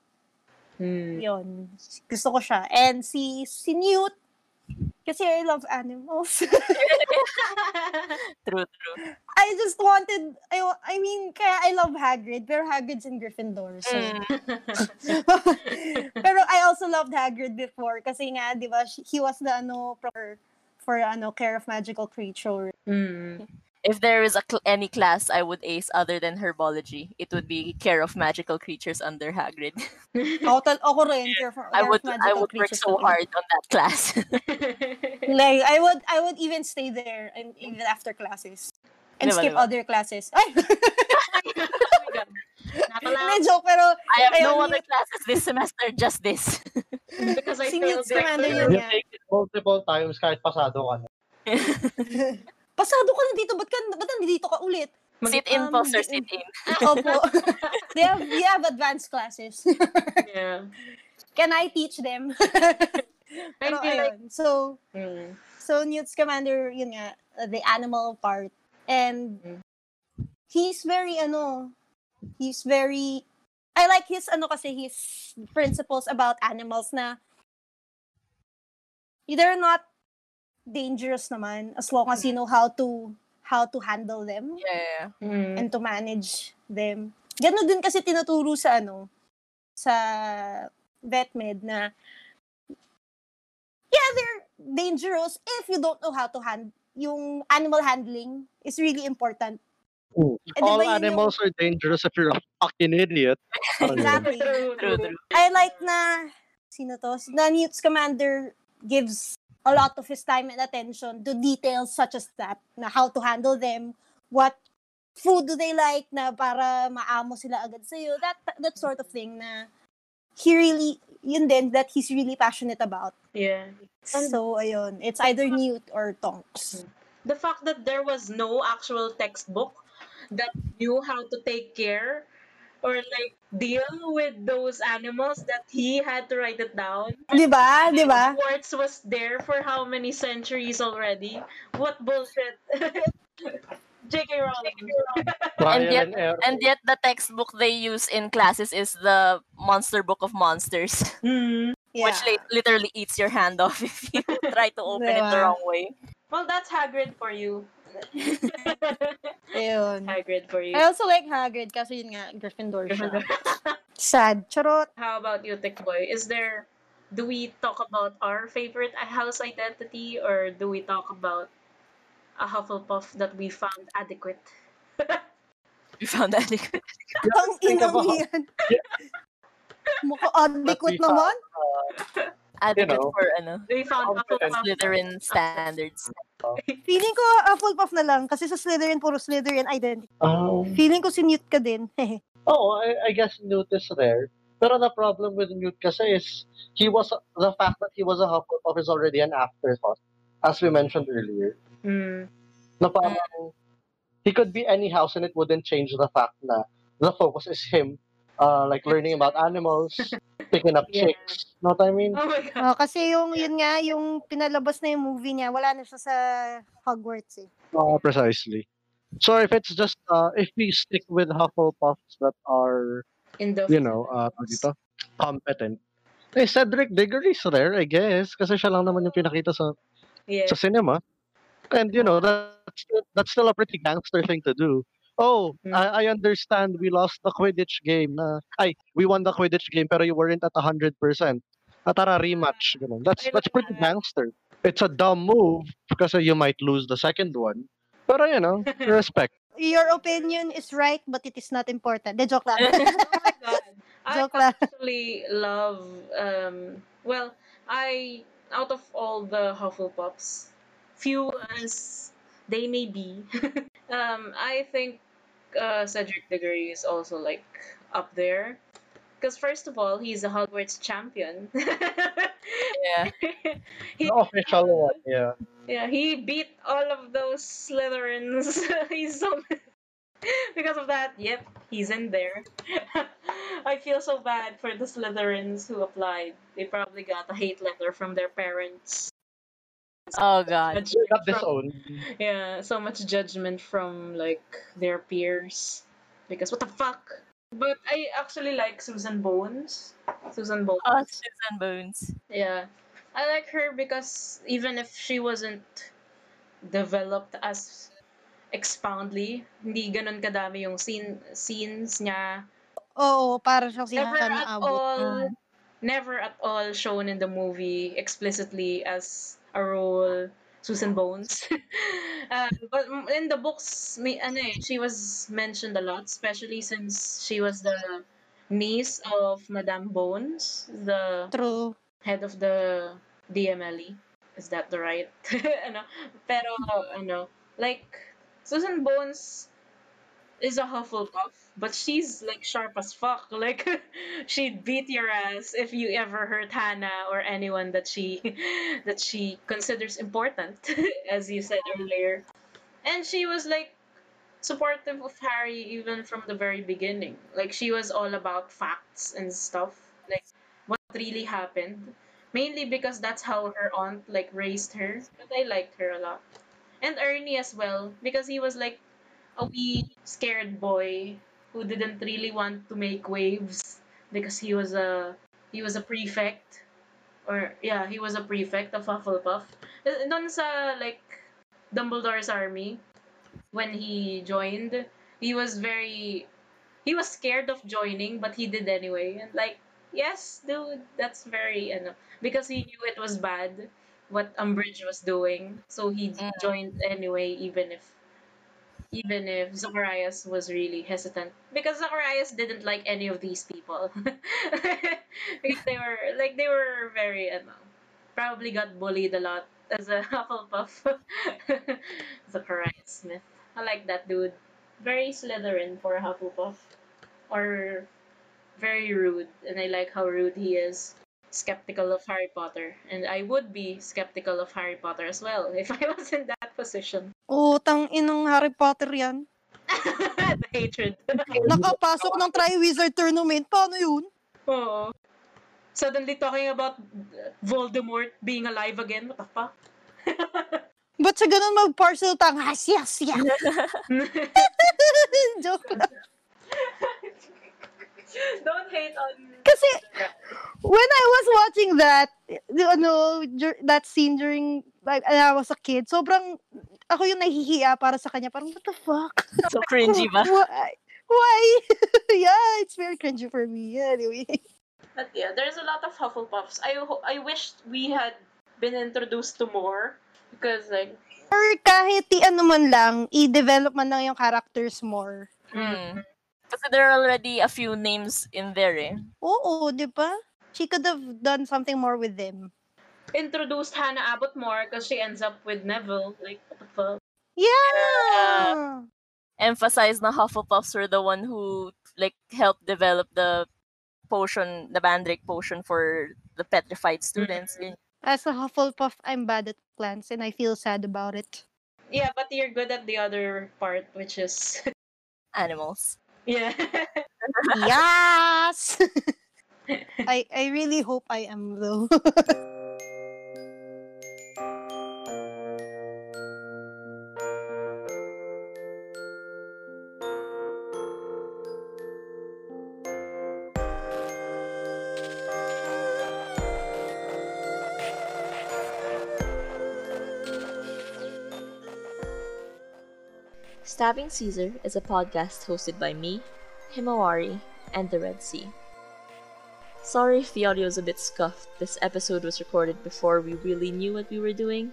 Mm. Yon. Gusto ko siya. And si, si Newt, kasi I love animals. True, true. I just wanted, I, I mean, kaya I love Hagrid, pero Hagrid's in Gryffindor. So. Mm. pero I also loved Hagrid before kasi nga, di ba, he was the ano, for, for ano, care of magical creature. Mm. If there is a cl- any class I would ace other than herbology, it would be care of magical creatures under Hagrid. Ako, tal- ako rin, care, for, I would of I would work so hard on that class. Like, I would, I would even stay there and even after classes. And Diba, skip diba? other classes. Oh Ay! Hindi, joke, pero I have no Ayun, other classes this semester, just this. because I Si failed Newt Scamander yun You take it multiple times kahit pasado ka na. Pasado ka na dito, ba't, ka, ba't nandito ka ulit? sit in, Um, poster, di- sit in. Opo. they have, they have advanced classes. Yeah. Can I teach them? Pero feel like ayun. So, mm. so Newt's commander, yun nga, uh, the animal part. And Mm. he's very, ano, he's very, I like his, ano kasi, his principles about animals na they're not dangerous naman as long as you know how to how to handle them Yeah. Mm. and to manage them. Gano'n din kasi tinuturo sa ano, sa vetmed na yeah, they're dangerous if you don't know how to hand yung animal handling is really important. Ooh. Eh, All yun yung- animals are dangerous if you're a fucking idiot. Exactly. True, True, true. true. I like na sino to? Na Newt's commander gives a lot of his time and attention to details such as that, na how to handle them, what food do they like na para maamo sila agad sa that that sort of thing na he really yun din that he's really passionate about. Yeah. And- So ayun, it's either Newt or Tonks. The fact that there was no actual textbook that knew how to take care or like deal with those animals that he had to write it down. 'Di ba? 'Di ba? Hogwarts was there for how many centuries already? What bullshit. J.K. Rowling. And yet- and yet the textbook they use in classes is the Monster Book of Monsters, Hmm. Yeah. which li- literally eats your hand off if you try to open it the wrong way. Well, that's Hagrid for you. Ayun. Hagrid for you. I also like Hagrid kasi yun nga Gryffindor siya. Sad. Charot. How about you, Tikboy? Is there, do we talk about our favorite house identity or do we talk about a Hufflepuff that we found adequate? We found that. Ang think ina mo about- yan. Mukha adequate we found, uh, naman. Adequate know. for ano, We found. Hufflepuff. Slytherin standards. Feeling ko Hufflepuff na lang kasi sa Slytherin puro Slytherin identity. Um, Feeling ko si Newt ka din. oh, I, I guess Newt is there. Pero the problem with Newt kasi is he was the fact that he was a Hufflepuff is already an afterthought, as we mentioned earlier. Mm. Na parang, he could be any house and it wouldn't change the fact na the focus is him, uh, like learning about animals, picking up Yeah. chicks. Know what I mean? Oh my god. Oh, kasi yung, yun nga, yung pinalabas na yung movie niya, wala na siya sa Hogwarts eh. Uh, precisely. So if it's just, uh, if we stick with Hufflepuffs that are, In the you know, uh, dito, competent, eh, Cedric Diggory's there, I guess. Kasi siya lang naman yung pinakita sa, yeah. sa cinema. And, you know, that's, that's still a pretty gangster thing to do. Oh, Mm. I, I understand we lost the Quidditch game. Na, ay, we won the Quidditch game pero you weren't at 100%. Ah, tara, rematch. Ganun. That's, that's pretty gangster. It's a dumb move because you might lose the second one. Pero, you know, respect. Your opinion is right, but it is not important. De, joke lang. oh my god. I lang. actually love um well, I out of all the Hufflepuffs, few as they may be, um, I think uh, Cedric Diggory is also like up there. Because first of all, he's a Hogwarts champion. Yeah. he, The official one, yeah. yeah, he beat all of those Slytherins. he's so because of that. Yep, he's in there. I feel so bad for the Slytherins who applied. They probably got a hate letter from their parents. Oh god. Judgment Got from- disowned. yeah, so much judgment from like their peers because what the fuck. But I actually like Susan Bones. Susan Bones. Oh, Susan Bones. Yeah. I like her because even if she wasn't developed as expoundly, hindi ganun kadami yung scene, scenes niya. Oo, para siyang si Never at Abbott. all, never at all shown in the movie explicitly as a role Susan Bones. uh, but in the books, may, ano eh, she was mentioned a lot, especially since she was the niece of Madame Bones, the True. head of the DMLE. Is that the right? ano? Pero, ano, like, Susan Bones is a Hufflepuff, but she's like sharp as fuck. Like, she'd beat your ass if you ever hurt Hannah or anyone that she that she considers important, as you said earlier. And she was like supportive of Harry even from the very beginning. Like she was all about facts and stuff. Like what really happened. Mainly because that's how her aunt like raised her. But I liked her a lot. And Ernie as well, because he was like a wee scared boy who didn't really want to make waves because he was a he was a prefect or yeah he was a prefect of Hufflepuff. Doon sa like Dumbledore's army when he joined, he was very he was scared of joining but he did anyway and like yes dude that's very ano because he knew it was bad what Umbridge was doing so he Mm. joined anyway even if even if Zacharias was really hesitant. Because Zacharias didn't like any of these people. Because they were like they were very probably got bullied a lot as a Hufflepuff Zacharias Smith. I like that dude. Very Slytherin for a Hufflepuff or very rude. And I like how rude he is. Skeptical of Harry Potter. And I would be skeptical of Harry Potter as well if I was position Utang inang Harry Potter yan. the hatred. Nakapasok ng Triwizard Tournament. Paano yun? Oo. Suddenly talking about Voldemort being alive again. What the fuck? Ba't sa ganun mag-parcel tang? Yes, yes, yes. Joke lang. Don't hate on... Kasi, when I was watching that, the- ano, that scene during, like, when I was a kid, sobrang, ako yung nahihiya para sa kanya. Parang, what the fuck? So cringy ba? Why? Why? yeah, it's very cringy for me. Anyway. But yeah, there's a lot of Hufflepuffs. I I wish we had been introduced to more. Because like... Or kahit i ano man lang, i-develop man lang yung characters more. Mm. Kasi there are already a few names in there eh. Oo, di ba? She could have done something more with them. Introduced Hannah Abbott more because she ends up with Neville. Like, what the fuck? Yeah! Emphasize na Hufflepuffs were the one who like helped develop the potion, the Mandrake potion for the petrified students. Mhm. As a Hufflepuff, I'm bad at plants and I feel sad about it. yeah, but you're good at the other part, which is Animals. yeah. yes. I I really hope I am though. Stabbing Caesar is a podcast hosted by me, Himawari, and the Red Sea. Sorry if the audio is a bit scuffed, this episode was recorded before we really knew what we were doing.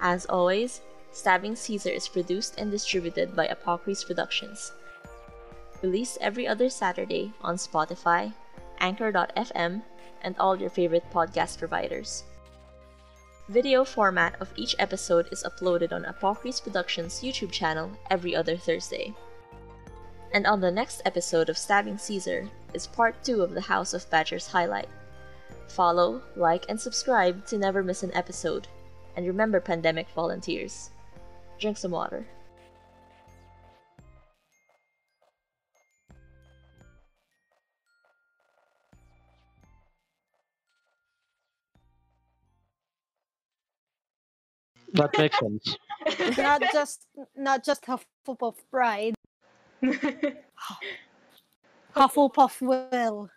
As always, Stabbing Caesar is produced and distributed by Apokries Productions. Released every other Saturday on Spotify, Anchor.fm, and all your favorite podcast providers. Video format of each episode is uploaded on Apokries Productions YouTube channel every other Thursday. And on the next episode of Stabbing Caesar is part 2 of the House of Badgers highlight. Follow, like, and subscribe to never miss an episode. And remember, pandemic volunteers, drink some water. That makes sense. not just not just Hufflepuff pride. Hufflepuff will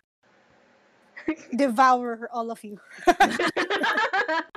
devour all of you.